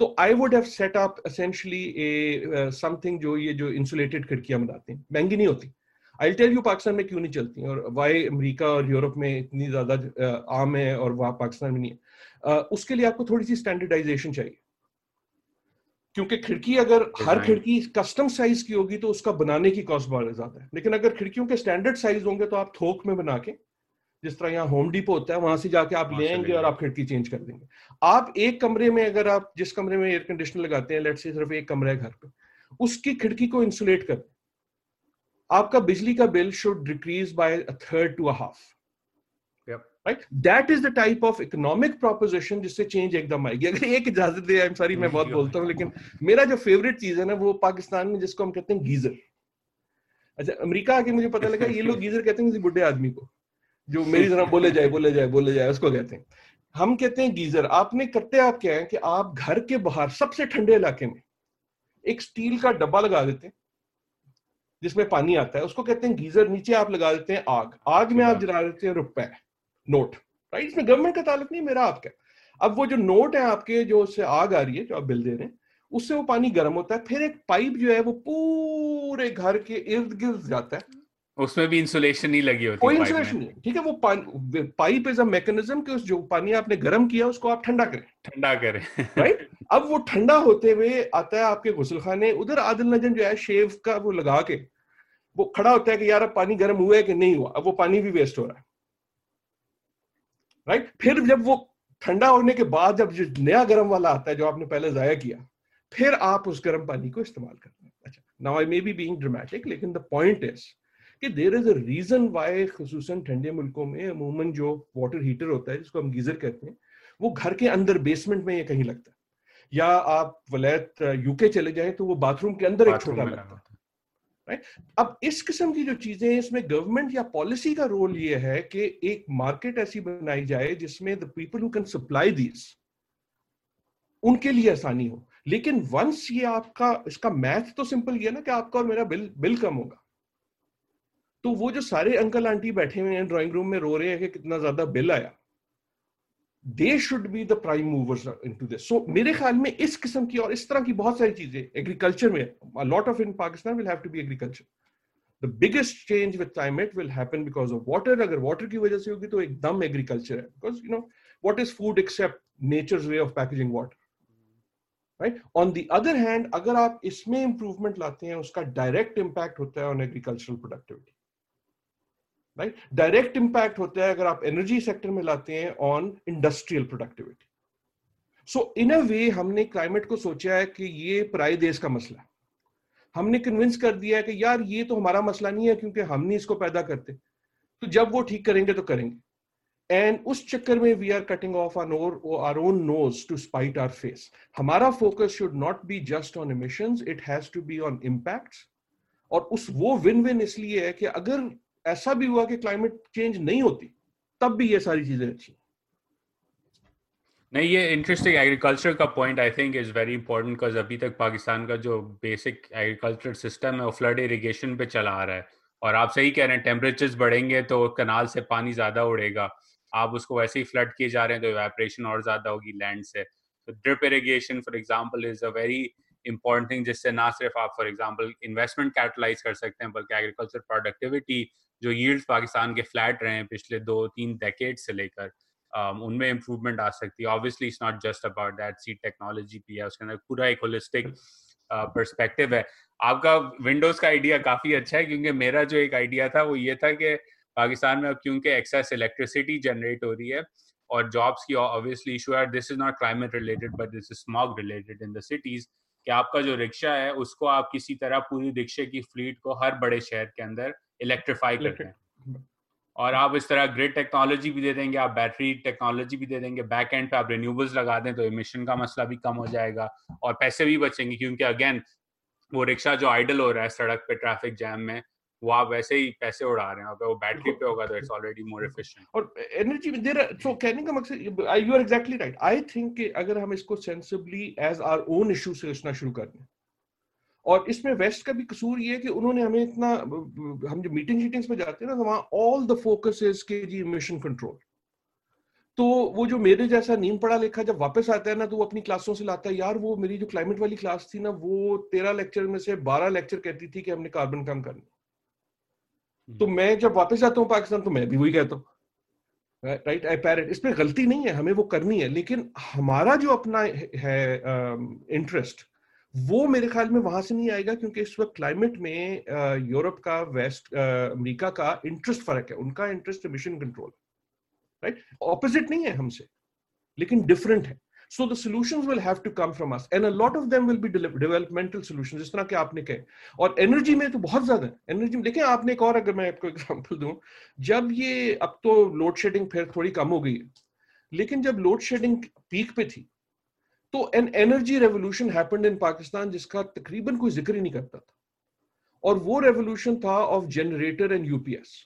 तो I would have set up essentially a something जो ये जो इंसुलेटेड खिड़कियाँ बनाते हैं। महँगी नहीं होती। आई टेल यू पाकिस्तान में क्यों नहीं चलती और वाई अमेरिका और यूरोप में इतनी ज़्यादा uh, आम है और वहाँ पाकिस्तान में नहीं है। Uh, उसके लिए आपको थोड़ी सी स्टैंडर्डाइजेशन चाहिए। क्योंकि खिड़की अगर हर खिड़की कस्टम साइज़ की होगी तो उसका बनाने की कॉस्ट बहुत ज़्यादा है। लेकिन अगर खिड़कियों के स्टैंडर्ड साइज़ होंगे तो आप थोक में बना के जिस तरह यहाँ होम डिपो होता है वहाँ से जाके आप ले आएँगे और आप खिड़की चेंज कर देंगे। आप एक कमरे में अगर आप जिस कमरे में एयर कंडीशनर लगाते हैं लेट से सिर्फ़ एक कमरा है घर पे उसकी खिड़की को इंसुलेट कर आपका बिजली का bill should decrease by third to a half right that is the type of economic proposition जिससे चेंज एकदम आएगी। अगर एक इजाज़त दे आई एम सॉरी मैं बहुत बोलता हूँ लेकिन मेरा जो फेवरेट चीज़ है ना वो पाकिस्तान में जिसको हम कहते हैं गीजर। अच्छा अमेरिका आके मुझे पता लगा ये लोग गीजर कहते हैं किसी बुढ़े आदमी को जो मेरी तरह बोले जाए बोले जाए बोले जाए उसको कहते हैं। हम कहते हैं गीजर। आपने करते आप क्या है कि आप घर के बाहर सबसे ठंडे इलाके में एक स्टील का डब्बा लगा देते हैं जिसमें पानी आता है उसको कहते हैं गीजर नीचे आप लगा देते हैं आग। आग में आप जला देते हैं रुपए। नोट राइट इसमें गवर्नमेंट का ताल्लुक नहीं मेरा आपका। अब वो जो नोट है आपके जो उससे आग आ रही है जो आप बिल दे रहे हैं उससे वो पानी गर्म होता है फिर एक पाइप जो है वो पूरे घर के इर्द गिर्द जाता है। उसमें भी इंसुलेशन नहीं लगी होती कोई इंसुलेशन नहीं ठीक है? वो पाइप इज़ अ मैकेनिज्म कि उस जो पानी आपने गर्म किया उसको आप ठंडा करें। ठंडा करें। राइट अब वो ठंडा होते हुए आता है आपके गुसल खाने उधर आदिल नजन जो है शेव का वो लगा के वो खड़ा होता है कि यार अब पानी गर्म हुआ है कि नहीं हुआ? अब वो पानी भी वेस्ट हो रहा है। राइट फिर जब वो ठंडा होने के बाद जब जो नया गर्म वाला आता है जो आपने पहले जाया किया फिर आप उस गर्म पानी को इस्तेमाल करते हैं। अच्छा now I may be being dramatic लेकिन द पॉइंट इज़ कि there is a reason why खसूसन ठंडे मुल्कों में अमूमन जो वाटर हीटर होता है जिसको हम गीजर कहते हैं वो घर के अंदर बेसमेंट में ये कहीं लगता है। या आप वलैत यूके चले जाए तो वो बाथरूम के अंदर एक छोटा लगता है। राइट अब इस किस्म की जो चीज़ें हैं, इसमें गवर्नमेंट या पॉलिसी का रोल ये है कि एक मार्केट ऐसी बनाई जाए जिसमें the people who can supply this उनके लिए आसानी हो। लेकिन वंस ये आपका, इसका मैथ तो सिंपल ये ना कि आपका और मेरा बिल बिल कम होगा। तो वो जो सारे अंकल आंटी बैठे हुए हैं ड्राइंग रूम में रो रहे हैं कि कितना ज़्यादा बिल आया। They should be the prime movers into this so मेरे ख्याल में इस किस्म की और इस तरह की बहुत सारी चीज़ें एग्रीकल्चर में lot of in Pakistan will have to be agriculture the biggest change with climate will happen because of water अगर वाटर की वजह से होगी तो एकदम एग्रीकल्चर है. Because you know what is food except nature way of packaging water right on the other hand अगर आप इसमें इंप्रूवमेंट लाते हैं, उसका डायरेक्ट इंपैक्ट होता है on agricultural productivity right direct impact होता है अगर आप एनर्जी सेक्टर में लाते हैं on industrial productivity so in a way हमने क्लाइमेट को सोचा है कि ये पराए देश का मसला है। हमने कन्विंस कर दिया है कि यार, ये तो हमारा मसला नहीं है क्योंकि हम नहीं इसको पैदा करते। तो जब वो ठीक करेंगे तो करेंगे। एंड उस चक्कर में we are cutting off our our own nose to spite our face हमारा focus should not be just on emissions it has to be on impacts और उस वो विन विन इसलिए है कि अगर ऐसा भी हुआ कि क्लाइमेट चेंज नहीं होती, तब भी ये सारी चीज़ें अच्छी नहीं, ये इंटरेस्टिंग एग्रीकल्चर का point I think is very important because अभी तक पाकिस्तान का जो बेसिक एग्रीकल्चर सिस्टम है, वो फ्लड इरिगेशन पे चला आ रहा है। और आप सही कह रहे हैं टेम्परेचर बढ़ेंगे तो कनाल से पानी ज़्यादा उड़ेगा। आप उसको वैसे ही फ्लड किए जा रहे हैं तो इवेपरेशन और ज़्यादा होगी लैंड से। तो drip irrigation for example is a very important thing जिससे ना सिर्फ़ आप फॉर एग्ज़ाम्पल इन्वेस्टमेंट कैपिटलाइज कर सकते हैं, बल्कि एग्रीकल्चर प्रोडक्टिविटी जो यील्ड पाकिस्तान के फ्लैट रहे हैं पिछले दो तीन डेकेड से लेकर um, उनमें इम्प्रूवमेंट आ सकती है। Obviously it's not just about that seed technology भी है उसके अंदर पूरा एक होलिस्टिक पर्सपेक्टिव uh, है। आपका विंडोज़ का आइडिया काफ़ी अच्छा है क्योंकि मेरा जो एक आइडिया था वो ये था कि पाकिस्तान में अब क्योंकि एक्सेस इलेक्ट्रिसिटी जनरेट हो रही है और जॉब्स की ऑब्वियसली इशू है। This is not climate related but this is smog related in the cities कि आपका जो रिक्शा है उसको आप किसी तरह पूरी रिक्शे की फ्लीट को हर बड़े शहर के अंदर इलेक्ट्रीफाई कर दें और आप इस तरह ग्रिड टेक्नोलॉजी भी दे देंगे आप बैटरी टेक्नोलॉजी भी दे देंगे बैक एंड पे आप रिन्यूबल्स लगा दें तो इमिशन का मसला भी कम हो जाएगा और पैसे भी बचेंगे क्योंकि अगेन वो रिक्शा जो आइडल हो रहा है सड़क पे ट्रैफ़िक जैम में वो आप वैसे ही पैसे उड़ा रहे हैं अगर वो बैटरी पे होगा तो इट्स ऑलरेडी मोर एफिशिएंट और एनर्जी में देर सो कहने का मकसद you are exactly right I think कि अगर हम इसको sensibly as our own issue से सोचना शुरू कर दें और इसमें वेस्ट का भी कसूर ये है कि उन्होंने हमें इतना हम जो मीटिंग शीटिंग्स में जाते हैं ना तो वहाँ ऑल द फोकस इज़ के जी इमिशन कंट्रोल तो वो जो मेरे जैसा नीम पढ़ा लिखा जब वापस आता है ना तो वो अपनी क्लासों से लाता है यार वो मेरी जो क्लाइमेट वाली क्लास थी ना वो तेरह लेक्चर में से बारह लेक्चर कहती थी कि हमने कार्बन कम करना तो हम्म। मैं जब वापस आता हूँ पाकिस्तान तो मैं भी वही कहता हूँ। राइट आई पैरेट इसमें गलती नहीं है हमें वो करनी है लेकिन हमारा जो अपना है इंटरेस्ट uh, वो मेरे ख्याल में वहाँ से नहीं आएगा क्योंकि इस वक्त क्लाइमेट में यूरोप का वेस्ट अमेरिका का इंटरेस्ट फ़र्क है उनका interest mission control right opposite नहीं है हमसे लेकिन डिफरेंट है। So the solutions will have to come from us, and a lot of them will be developmental solutions. जिस तरह के आपने कहे। और एनर्जी में तो बहुत ज़्यादा है। एनर्जी में देखिए आपने एक और अगर मैं आपको एग्जांपल दूँ जब ये अब तो लोड शेडिंग फिर थोड़ी कम हो गई है। लेकिन जब लोड शेडिंग पीक पे थी तो an energy revolution happened in Pakistan जिसका तकरीबन कोई ज़िक्र ही नहीं करता था। और वो रेवोल्यूशन था ऑफ़ जनरेटर एंड यूपीएस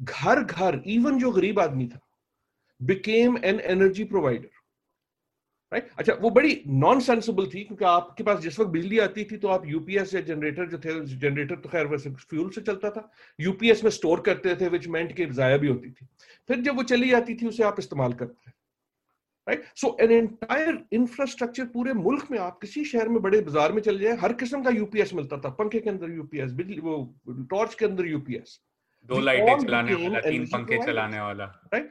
घर घर इवन जो गरीब आदमी था became an energy provider right अच्छा वो बड़ी नॉन सेंसिबल थी क्योंकि आपके पास जिस वक्त बिजली आती थी तो आप यूपीएस या जनरेटर जो थे जनरेटर तो खैर वैसे फ्यूल से चलता था। यूपीएस में स्टोर करते थे विच मेंट की जाया भी होती थी। फिर जब वो चली जाती थी उसे आप इस्तेमाल करते थे right so an entire infrastructure पूरे मुल्क में आप किसी शहर में बड़े बाज़ार में चले जाए हर किस्म का यूपीएस मिलता था। पंखे के अंदर यूपीएस बिजली वो टॉर्च के अंदर यूपीएस दो लाइटें चलाने वाला तीन पंखे चलाने वाला। राइट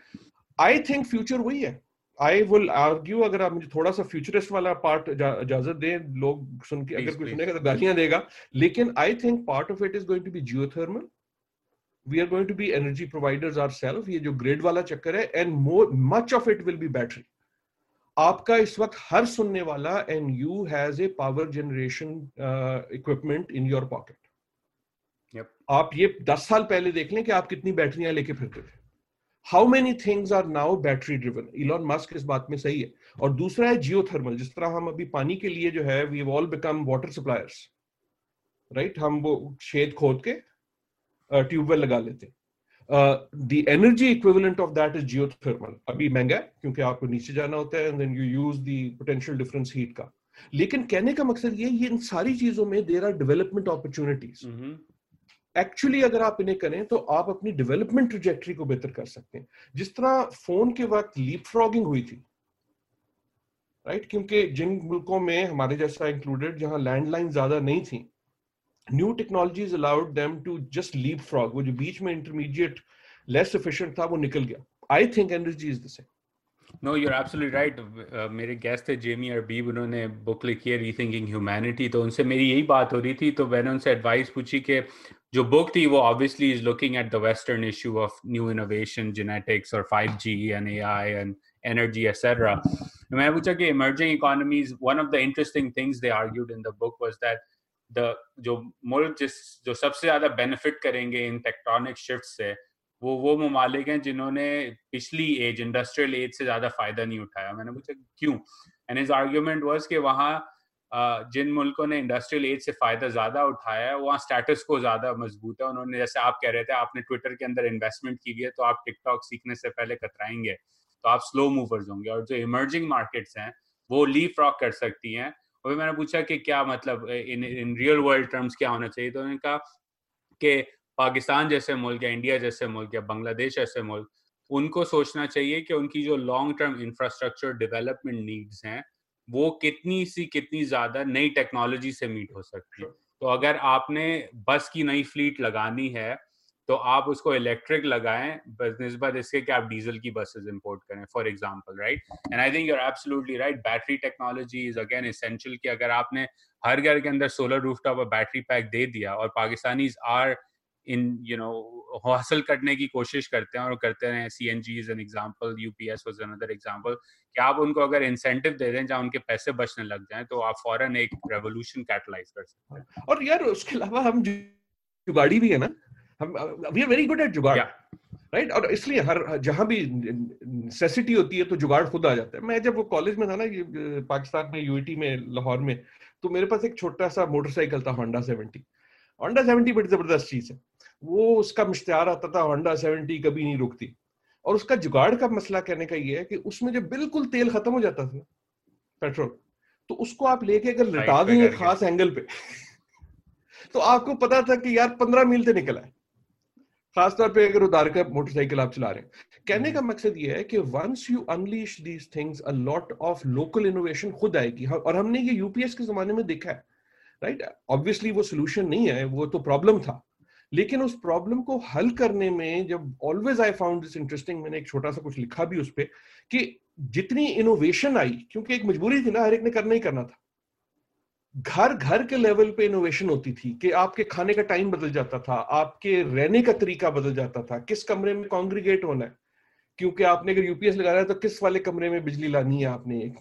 आई थिंक फ्यूचर वही है। आई विल आर्ग्यू अगर आप मुझे थोड़ा सा फ्यूचरिस्ट वाला पार्ट इजाज़त दें लोग सुन के अगर कोई सुनेगा तो गालियाँ देगा। लेकिन I think part of it is going to be geothermal we are going to be energy providers our self ये जो ग्रेड वाला चक्कर है and more much of it will be battery आपका इस वक्त हर सुनने वाला and you has a power generation equipment in your pocket आप ये दस साल पहले देख लें कि आप कितनी बैटरियाँ लेके फिरते थे। How many things are now battery driven Elon Musk इस बात में सही है। और दूसरा है जियोथर्मल जिस तरह हम अभी पानी के लिए जो है we all become water suppliers right हम वो छेद खोद के ट्यूबवेल लगा लेते the energy equivalent of that is geothermal अभी महँगा है, क्योंकि आपको नीचे जाना होता है and then you use the potential difference heat का। लेकिन कहने का मकसद ये ये इन सारी चीज़ों में there are development opportunities actually अगर आप इन्हें करें तो आप अपनी डेवलपमेंट ट्रिजेक्टरी को बेहतर कर सकते हैं। जिस तरह फ़ोन के वक्त लीप फ्रॉगिंग हुई थी राइट right? क्योंकि जिन मुल्कों में हमारे जैसा इंक्लूडेड जहाँ लैंडलाइन ज़्यादा नहीं थी new technologies allowed them to just leapfrog वो जो बीच में इंटरमीडिएट लेस एफिशिएंट था, वो निकल गया। I think energy is the same no you're absolutely right मेरे गेस्ट थे जेमी अरबीब उन्होंने बुक लिखी है रीथिंकिंग ह्यूमैनिटी तो उनसे मेरी यही बात हो रही थी। तो मैंने उनसे एडवाइस पूछी कि जो बुक थी, वो obviously is looking at the western issue of new innovation genetics और 5G and AI and energy etcetera मैं पूछा कि emerging economies one of the interesting things they argued in the book was that the जो मुल्क जिस, जो सबसे ज़्यादा बेनिफिट करेंगे इन टेक्टोनिक शिफ्ट से, वो वो ममालिक हैं जिन्होंने पिछली एज इंडस्ट्रियल एज से ज़्यादा फ़ायदा नहीं उठाया। मैंने पूछा क्यों? एंड हिज आर्ग्यूमेंट वाज कि वहाँ जिन मुल्कों ने इंडस्ट्रियल एज से फ़ायदा ज़्यादा उठाया है, वहाँ स्टेटस को ज़्यादा मज़बूत है। उन्होंने, जैसे आप कह रहे थे, आपने ट्विटर के अंदर इन्वेस्टमेंट की है तो आप टिकटॉक सीखने से पहले कतराएँगे तो आप स्लो मूवर्स होंगे। और जो इमर्जिंग मार्केट्स हैं, वो ली फ्रॉक कर सकती हैं। और मैंने पूछा कि क्या मतलब in in real world terms क्या होना चाहिए तो उन्होंने कहा कि पाकिस्तान जैसे मुल्क या इंडिया जैसे मुल्क या बांग्लादेश जैसे मुल्क, उनको सोचना चाहिए कि उनकी जो long term infrastructure development needs हैं वो कितनी सी कितनी ज़्यादा नई टेक्नोलॉजी से मीट हो सकती। है तो अगर आपने बस की नई फ्लीट लगानी है तो आप उसको इलेक्ट्रिक लगाएँ नस्बत इसके कि आप डीजल की बसेस इंपोर्ट करें for example right and I think you're absolutely right battery technology is again essential कि अगर आपने हर घर के अंदर सोलर रूफटॉप और बैटरी पैक दे दिया और Pakistanis are in you know हासिल करने की कोशिश करते हैं और करते रहे C N G is an example UPS was another example कि आप उनको अगर इंसेंटिव दे दें जहाँ उनके पैसे बचने लग जाएँ तो आप फॉरन एक रेवोल्यूशन कैटलाइज कर सकते हैं। और यार उसके अलावा हम जुगाड़ी भी है ना? हम we are very good at jugaad right right? और इसलिए हर जहाँ भी नेसेसिटी होती है तो जुगाड़ खुद आ जाता है। मैं जब वो कॉलेज में था ना पाकिस्तान में यूईटी में लाहौर में तो मेरे पास एक छोटा सा मोटरसाइकिल था होंडा सेवेंटी होंडा सेवेंटी बड़ी ज़बरदस्त चीज़ है। वो उसका मुश्तार आता था होंडा सेवेंटी कभी नहीं रुकती। और उसका जुगाड़ का मसला कहने का ये है कि उसमें जब बिल्कुल तेल खत्म हो जाता था पेट्रोल तो उसको आप लेके अगर लटा देंगे खास एंगल पे तो आपको पता था कि यार पंद्रह मील से निकला है। खासतौर पे अगर उतार कर मोटरसाइकिल आप चला रहे हैं। कहने का हम्म। मकसद ये है कि once you unleash these things a lot of local innovation खुद आएगी। और हमने ये यूपीएस के जमाने में देखा है राइट right? ऑब्वियसली वो सोल्यूशन नहीं है वो तो प्रॉब्लम था। लेकिन उस प्रॉब्लम को हल करने में जब always I found this interesting मैंने एक छोटा सा कुछ लिखा भी उस पर कि जितनी इनोवेशन आई क्योंकि एक मजबूरी थी ना हर एक ने करना ही करना था। घर घर के लेवल पे इनोवेशन होती थी कि आपके खाने का टाइम बदल जाता था आपके रहने का तरीका बदल जाता था किस कमरे में कॉन्ग्रीगेट होना है। क्योंकि आपने अगर यूपीएस लगा रहा है तो किस वाले कमरे में बिजली लानी है आपने एक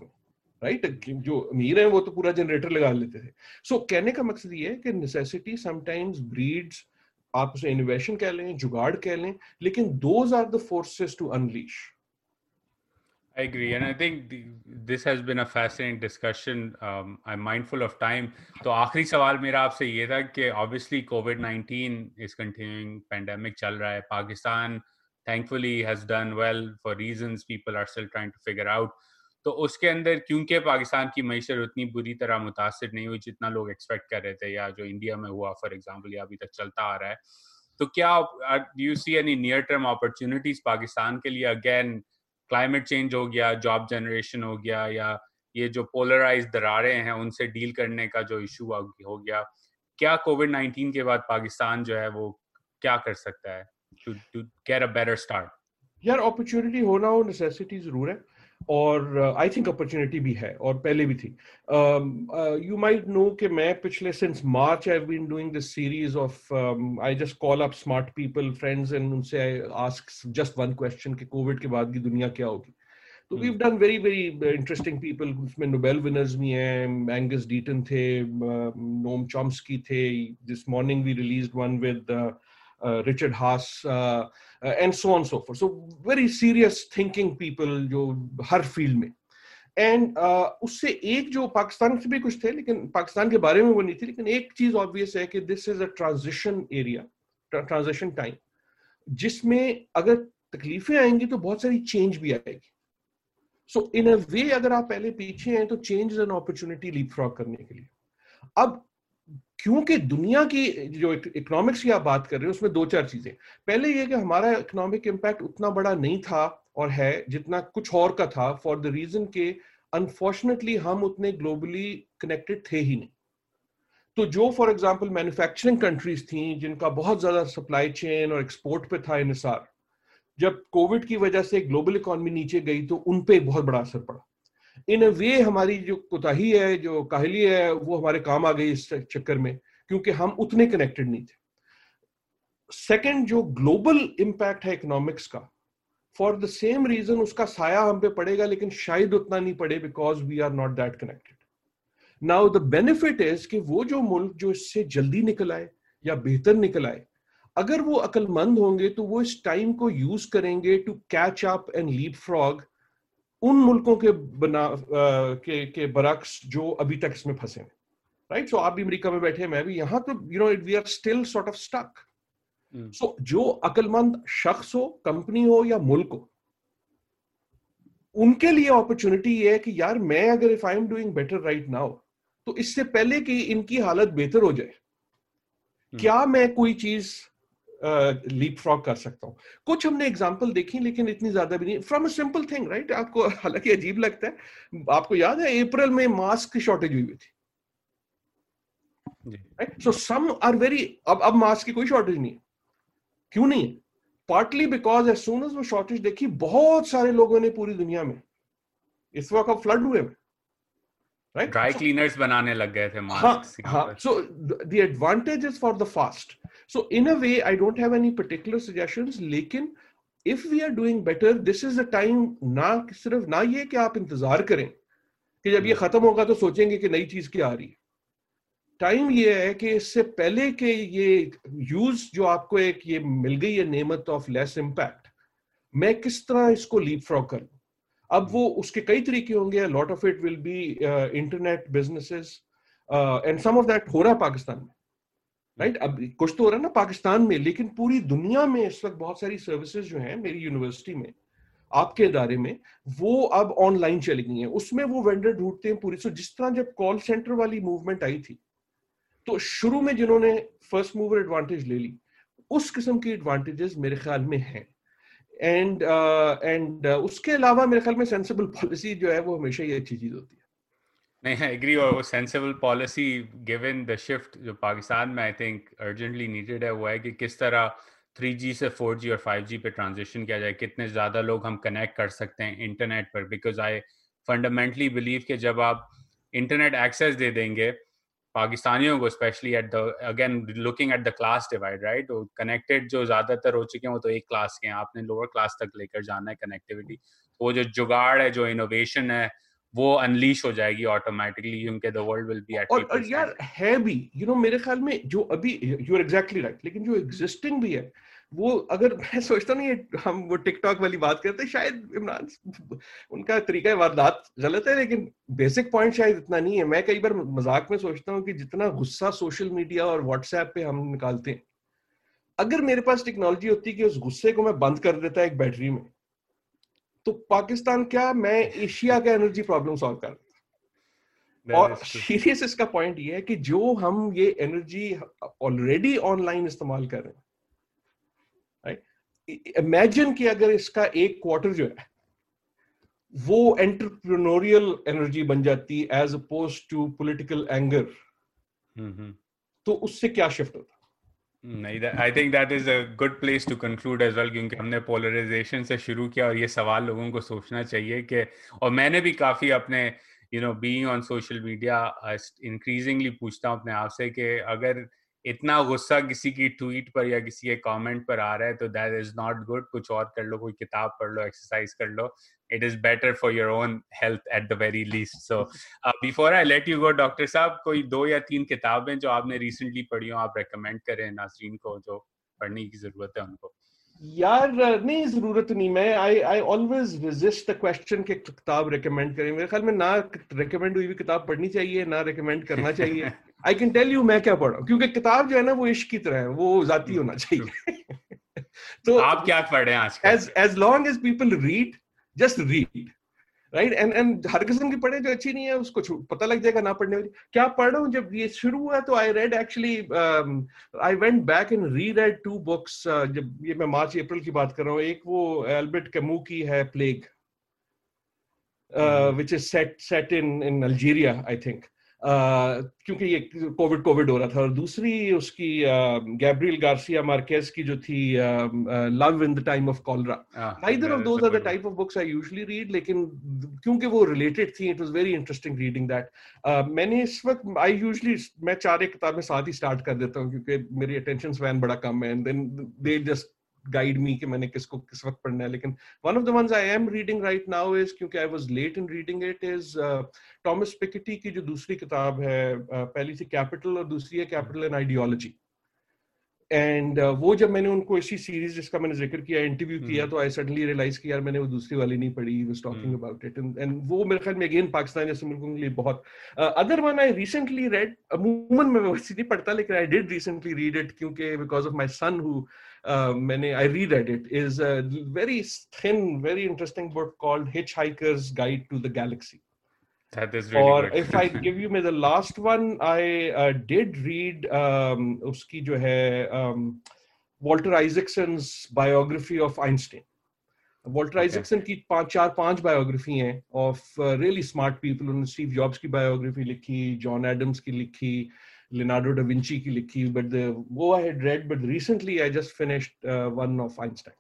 राइट right? जो अमीर है वो तो पूरा जनरेटर लगा लेते थे। सो so, कहने का मकसद ये है कि नेसेसिटी समटाइम्स ब्रीड्स आप उसे इनोवेशन कह लें जुगाड़ कह लें लेकिन those are the forces to unleash I agree, and I think the, this has been a fascinating discussion. Um, I'm mindful of time. तो आखिरी सवाल मेरा आपसे ये था कि obviously COVID-19 is continuing, pandemic चल रहा है. Pakistan thankfully has done well for reasons people are still trying to figure out. तो उसके अंदर क्योंकि पाकिस्तान की मीशत उतनी बुरी तरह मुतासर नहीं हुई जितना लोग एक्सपेक्ट कर रहे थे या जो इंडिया में हुआ फॉर एग्ज़ाम्पल या अभी तक चलता आ रहा है तो क्या you see any near term opportunities Pakistan के लिए? अगेन क्लाइमेट चेंज हो गया जॉब जनरेशन हो गया, या ये जो पोलराइज दरारें हैं, उनसे डील करने का जो इशू हो गया, क्या कोविड नाइन्टीन के बाद पाकिस्तान जो है वो क्या कर सकता है? To to get a better start यार अपॉर्चुनिटी होना हो नेसेसिटी ज़रूर है। और आई थिंक अपॉर्चुनिटी भी है और पहले भी थी। यू माइट नो कि मैं पिछले since March I been doing this series of I just call up smart people friends and उनसे I ask just one question कि कोविड के बाद की दुनिया क्या होगी। तो we done very very interesting people उसमें नोबेल विनर्स भी हैं एंगस डीटन थे नोम चॉम्स्की थे। This morning we released one with Richard Haass and so on so for so very serious thinking people जो हर फ़ील्ड में। And uh, उससे एक जो पाकिस्तान से भी कुछ थे लेकिन पाकिस्तान के बारे में वो नहीं थी लेकिन एक चीज़ ऑब्वियस है कि this is a transition area transition time जिसमें अगर तकलीफें आएँगी तो बहुत सारी चेंज भी आएगी। सो इन अ वे अगर आप पहले पीछे हैं तो change is an opportunity leapfrog करने के लिए। अब क्योंकि दुनिया की जो इकोनॉमिक्स की आप बात कर रहे हैं, उसमें दो चार चीज़ें। पहले ये कि हमारा इकोनॉमिक इम्पैक्ट उतना बड़ा नहीं था और है, जितना कुछ और का था फॉर द रीजन के अनफॉर्चुनेटली हम उतने ग्लोबली कनेक्टेड थे ही नहीं। तो जो फॉर एग्ज़ाम्पल मैन्युफैक्चरिंग कंट्रीज़ थी, जिनका बहुत ज़्यादा सप्लाई चेन और एक्सपोर्ट पे था इनसार जब कोविड की वजह से ग्लोबल इकोनॉमी नीचे गई तो उन पे बहुत बड़ा असर पड़ा। इन वे हमारी जो कोताही है, जो काहली है, वो हमारे काम आ गई इस चक्कर में, क्योंकि हम उतने कनेक्टेड नहीं थे। सेकंड जो ग्लोबल इंपैक्ट है इकोनॉमिक्स का फॉर द सेम रीजन उसका साया हम पे पड़ेगा, लेकिन शायद उतना नहीं पड़े because we are not that connected now the benefit is कि वो जो मुल्क जो इससे जल्दी निकल आए या बेहतर निकल आए, अगर वो अक्लमंद होंगे तो वो इस टाइम को यूज़ करेंगे to catch up and leapfrog उन मुल्कों के बना आ, के के बरक्स जो अभी तक इसमें फंसे हैं राइट सो आप भी अमेरिका में बैठे मैं भी यहाँ तो you know we are still sort of stuck so जो अकलमंद शख्स हो कंपनी हो या मुल्क हो उनके लिए अपॉर्चुनिटी ये है कि यार मैं अगर if I am doing better right now तो इससे पहले कि इनकी हालत बेहतर हो जाए हम्म। क्या मैं कोई चीज़ लीप कर सकता हूँ। कुछ हमने एग्ज़ाम्पल देखी लेकिन इतनी ज़्यादा भी नहीं। From a simple thing right आपको हालाँकि अजीब लगता है। आपको याद है अप्रैल में मास्क की शॉर्टेज हुई हुई थी। सो सम आर वेरी अब अब मास्क की कोई शॉर्टेज नहीं है। क्यों नहीं है? Partly because as soon as वो शॉर्टेज देखी बहुत सारे लोगों ने पूरी दुनिया में इस वक्त अब फ्लड हुए राइट ड्राई क्लीनर्स बनाने लग गए थे मास्क हाँ। So the advantage is for the fast so in a way I don't have any particular suggestions लेकिन if we are doing better this is the time ना सिर्फ़ ना ये कि आप इंतज़ार करें कि जब ये hmm. खत्म होगा तो सोचेंगे कि नई चीज़ क्या आ रही है टाइम ये है कि इससे पहले के ये यूज़ जो आपको एक ये मिल गई है नेमत ऑफ़ लेस इम्पैक्ट मैं किस तरह इसको लीप फ्रॉक कर अब वो उसके कई तरीके होंगे lot of it will be internet businesses and some of that हो रहा है पाकिस्तान में राइट? अब कुछ तो हो रहा है ना पाकिस्तान में लेकिन पूरी दुनिया में इस वक्त बहुत सारी सर्विसेज़ जो हैं मेरी यूनिवर्सिटी में आपके इदारे में वो अब ऑनलाइन चली गई हैं। उसमें वो वेंडर ढूंढते हैं पूरी। सो जिस तरह जब कॉल सेंटर वाली मूवमेंट आई थी तो शुरू में जिन्होंने फ़र्स्ट मूवर एडवांटेज ले ली उस किस्म की एडवांटेजेस मेरे ख्याल में हैं। एंड एंड uh, uh, उसके अलावा मेरे ख्याल में सेंसिबल पॉलिसी जो है वो हमेशा ही अच्छी चीज़ होती है। नहीं आई एग्री और वो sensible policy given the shift जो पाकिस्तान में आई थिंक अर्जेंटली नीडेड है, वो है कि किस तरह 3G से 4G और 5G पे ट्रांजिशन किया जाए, कितने ज़्यादा लोग हम कनेक्ट कर सकते हैं इंटरनेट पर बिकॉज़ आई फंडामेंटली बिलीव कि जब आप इंटरनेट एक्सेस दे देंगे, पाकिस्तानियों को specially at the again looking at the class divide right connected जो ज़्यादातर हो चुके हैं, वो तो एक क्लास के हैं, आपने लोअर क्लास तक लेकर जाना है कनेक्टिविटी वो जो जुगाड़ है, जो इनोवेशन है वो अनलीश हो जाएगी ऑटोमेटिकली क्योंकि the world will be at और, और यार है भी यू you नो know, मेरे ख्याल में जो अभी यू आर एग्जैक्टली राइट लेकिन जो एग्जिस्टिंग भी है वो अगर मैं सोचता नहीं हम वो टिकटॉक वाली बात करते शायद इमरान उनका तरीका वारदात गलत है लेकिन बेसिक पॉइंट शायद इतना नहीं है। मैं कई बार मज़ाक में सोचता हूँ कि जितना गुस्सा सोशल मीडिया और व्हाट्सएप पे हम निकालते हैं अगर मेरे पास टेक्नोलॉजी होती कि उस गुस्से को मैं बंद कर देता एक बैटरी में तो पाकिस्तान क्या मैं एशिया का एनर्जी प्रॉब्लम सॉल्व कर और सीरियस इसका पॉइंट ये है कि जो हम ये एनर्जी ऑलरेडी ऑनलाइन इस्तेमाल कर रहे हैं इमेजिन कि अगर इसका एक क्वार्टर जो है वो एंटरप्रेन्योरियल एनर्जी बन जाती as opposed to political anger तो उससे क्या शिफ्ट होता? नहीं I think that is a good place to conclude as well क्योंकि हमने पोलराइजेशन से शुरू किया और ये सवाल लोगों को सोचना चाहिए कि, और मैंने भी काफ़ी अपने you know being on social media increasingly पूछता हूँ अपने आप से कि अगर इतना गुस्सा किसी की ट्वीट पर या किसी के कमेंट पर आ रहा है तो दैट इज़ नॉट गुड कुछ और कर लो कोई किताब पढ़ लो एक्सरसाइज कर लो. It is better for your own health at the very least so before I let you go doctor साहब कोई दो या तीन किताबें जो आपने रिसेंटली पढ़ी हो आप रेकमेंड करें नाजरीन को जो पढ़ने की ज़रूरत है उनको? यार नहीं ज़रूरत नहीं। मैं I I always resist the question के किताब रिकमेंड करें। मेरे ख्याल में ना रिकमेंड हुई हुई किताब पढ़नी चाहिए ना रिकमेंड करना चाहिए। आई कैन टेल यू मैं क्या पढ़ा क्योंकि किताब जो है ना वो इश्क की तरह है वो जाती होना चाहिए। तो आप क्या पढ़ रहे हैं आज as as long as people read just read right and and हर किस्म की पढ़े जो अच्छी नहीं है उसको पता लग जाएगा ना पढ़ने वाली। क्या पढ़ रहा हूँ? जब ये शुरू हुआ तो I read actually I went back and reread two books जब ये मैं मार्च अप्रैल की बात कर रहा हूँ। एक वो एल्बर्ट कैमू की है plague which is set set in in Algeria I think क्योंकि ये कोविड कोविड हो रहा था। और दूसरी उसकी गैब्रियल गार्सिया मार्केस की जो थी love in the time of cholera neither of those are the type of books I usually read लेकिन क्योंकि वो रिलेटेड थी it was very interesting reading that मैंने इस वक्त आई यूजुअली मैं चार एक किताबें साथ ही स्टार्ट कर देता हूँ क्योंकि मेरी अटेंशन स्पैन बड़ा कम है and then they just guide me कि मैंने किसको किस वक्त पढ़ना है। लेकिन one of the ones I am reading right now is क्योंकि I was late in reading it is Thomas Piketty की जो दूसरी किताब है uh, पहली थी कैपिटल और दूसरी है कैपिटल एंड आइडियोलॉजी एंड वो जब मैंने उनको इसी सीरीज़ जिसका मैंने ज़िक्र किया इंटरव्यू hmm. किया तो आई सडनली रियलाइज़ कि यार मैंने वो दूसरी वाली नहीं पढ़ी was talking about it and वो मेरे ख्याल में अगेन पाकिस्तान जैसे मुल्कों के लिए बहुत other one I recently read अमूमन मैं वैसे नहीं पढ़ता लेकिन I did recently read it क्योंकि because of my son who मैंने I read add it is very thin very interesting book called Hitchhiker's guide to the galaxy That is really or good. if I give you me the last one, I uh, did read um, uski jo hai, um, Walter Isaacson's biography of Einstein. Walter okay. Isaacson की पांच चार पांच biography हैं of uh, really smart people. उन्होंने Steve jobs की biography लिखी, John Adams की लिखी, Leonardo da Vinci की लिखी. But the वो I had read, but recently I just finished uh, one of Einstein.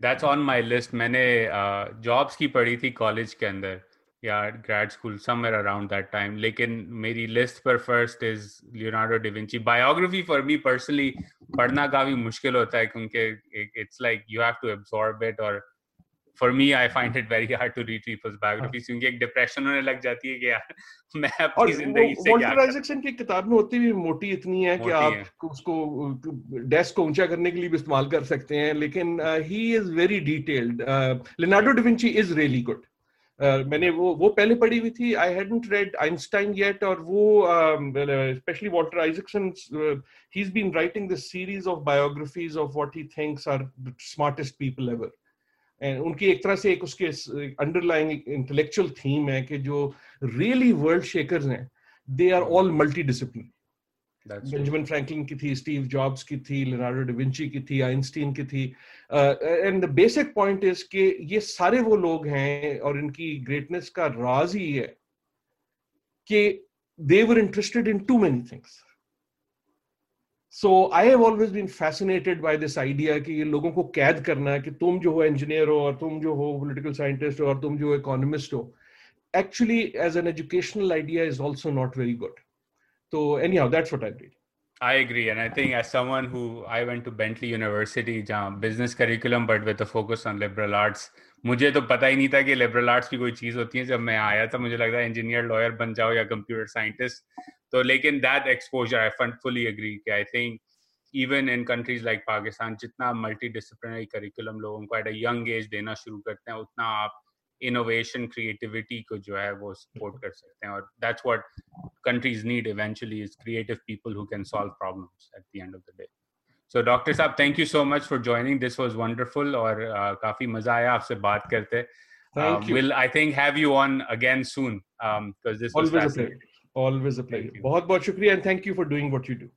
That's on my list. मैंने uh, की पढ़ी थी कॉलेज के अंदर. या grade school somewhere around that time लेकिन मेरी लिस्ट पर first is Leonardo da Vinci biography for me personally पढ़ना काफ़ी मुश्किल होता है क्योंकि it's like you have to absorb it और for me I find it very hard to read people's biography क्योंकि एक डिप्रेशन होने लग जाती है कि यार मैं अपनी ज़िंदगी से क्या आइजैक्सन की किताब में होती भी मोटी इतनी है कि आप उसको डेस्क को ऊँचा करने के लिए भी इस्तेमाल कर सकते हैं लेकिन he is very detailed Leonardo da Vinci is really good Uh, मैंने वो वो पहले पढ़ी हुई थी I hadn't read Einstein yet और वो specially Walter Isaacson he is been writing this series of biographies of what he thinks are the smartest people ever उनकी एक तरह से एक उसके अंडरलाइंग इंटेलेक्चुअल थीम है कि जो रियली वर्ल्ड शेकर्स हैं they are all multi discipline Benjamin Franklin की थी स्टीव जॉब्स की थी लिनार्डो डिविंची की थी आइंस्टीन की थी। And the basic point is कि ये सारे वो लोग हैं और इनकी ग्रेटनेस का राज ही है कि they were interested in too many things So I have always been fascinated by this idea कि ये लोगों को कैद करना है कि तुम जो हो इंजीनियर हो और तुम जो हो पॉलिटिकल साइंटिस्ट हो और तुम जो इकोनॉमिस्ट हो actually as an educational idea is also not very good So anyhow, that's what I did. I agree, and I think as someone who I went to Bentley University, जहाँ business curriculum but with a focus on liberal arts, मुझे तो पता ही नहीं था कि liberal arts की कोई चीज़ होती है। जब मैं आया था, मुझे लगता है इंजीनियर लॉयर बन जाओ या कंप्यूटर साइंटिस्ट तो लेकिन that exposure I found fully agree कि I think even in countries like Pakistan जितना मल्टी डिसिप्लिनरी करिकुलम लोगों को एट अ यंग एज देना शुरू करते हैं, उतना आप इनोवेशन क्रिएटिविटी को जो है वो सपोर्ट कर सकते हैं। और that's what countries need eventually is creative people who can solve problems at the end of the day so doctor साहब thank you so much for joining this was wonderful और uh, काफ़ी मज़ा आया आपसे बात करते Thank um, you. Will I think have you on again soon? Um, because this always a pleasure. Always a pleasure. बहुत बहुत शुक्रिया and thank you for doing what you do.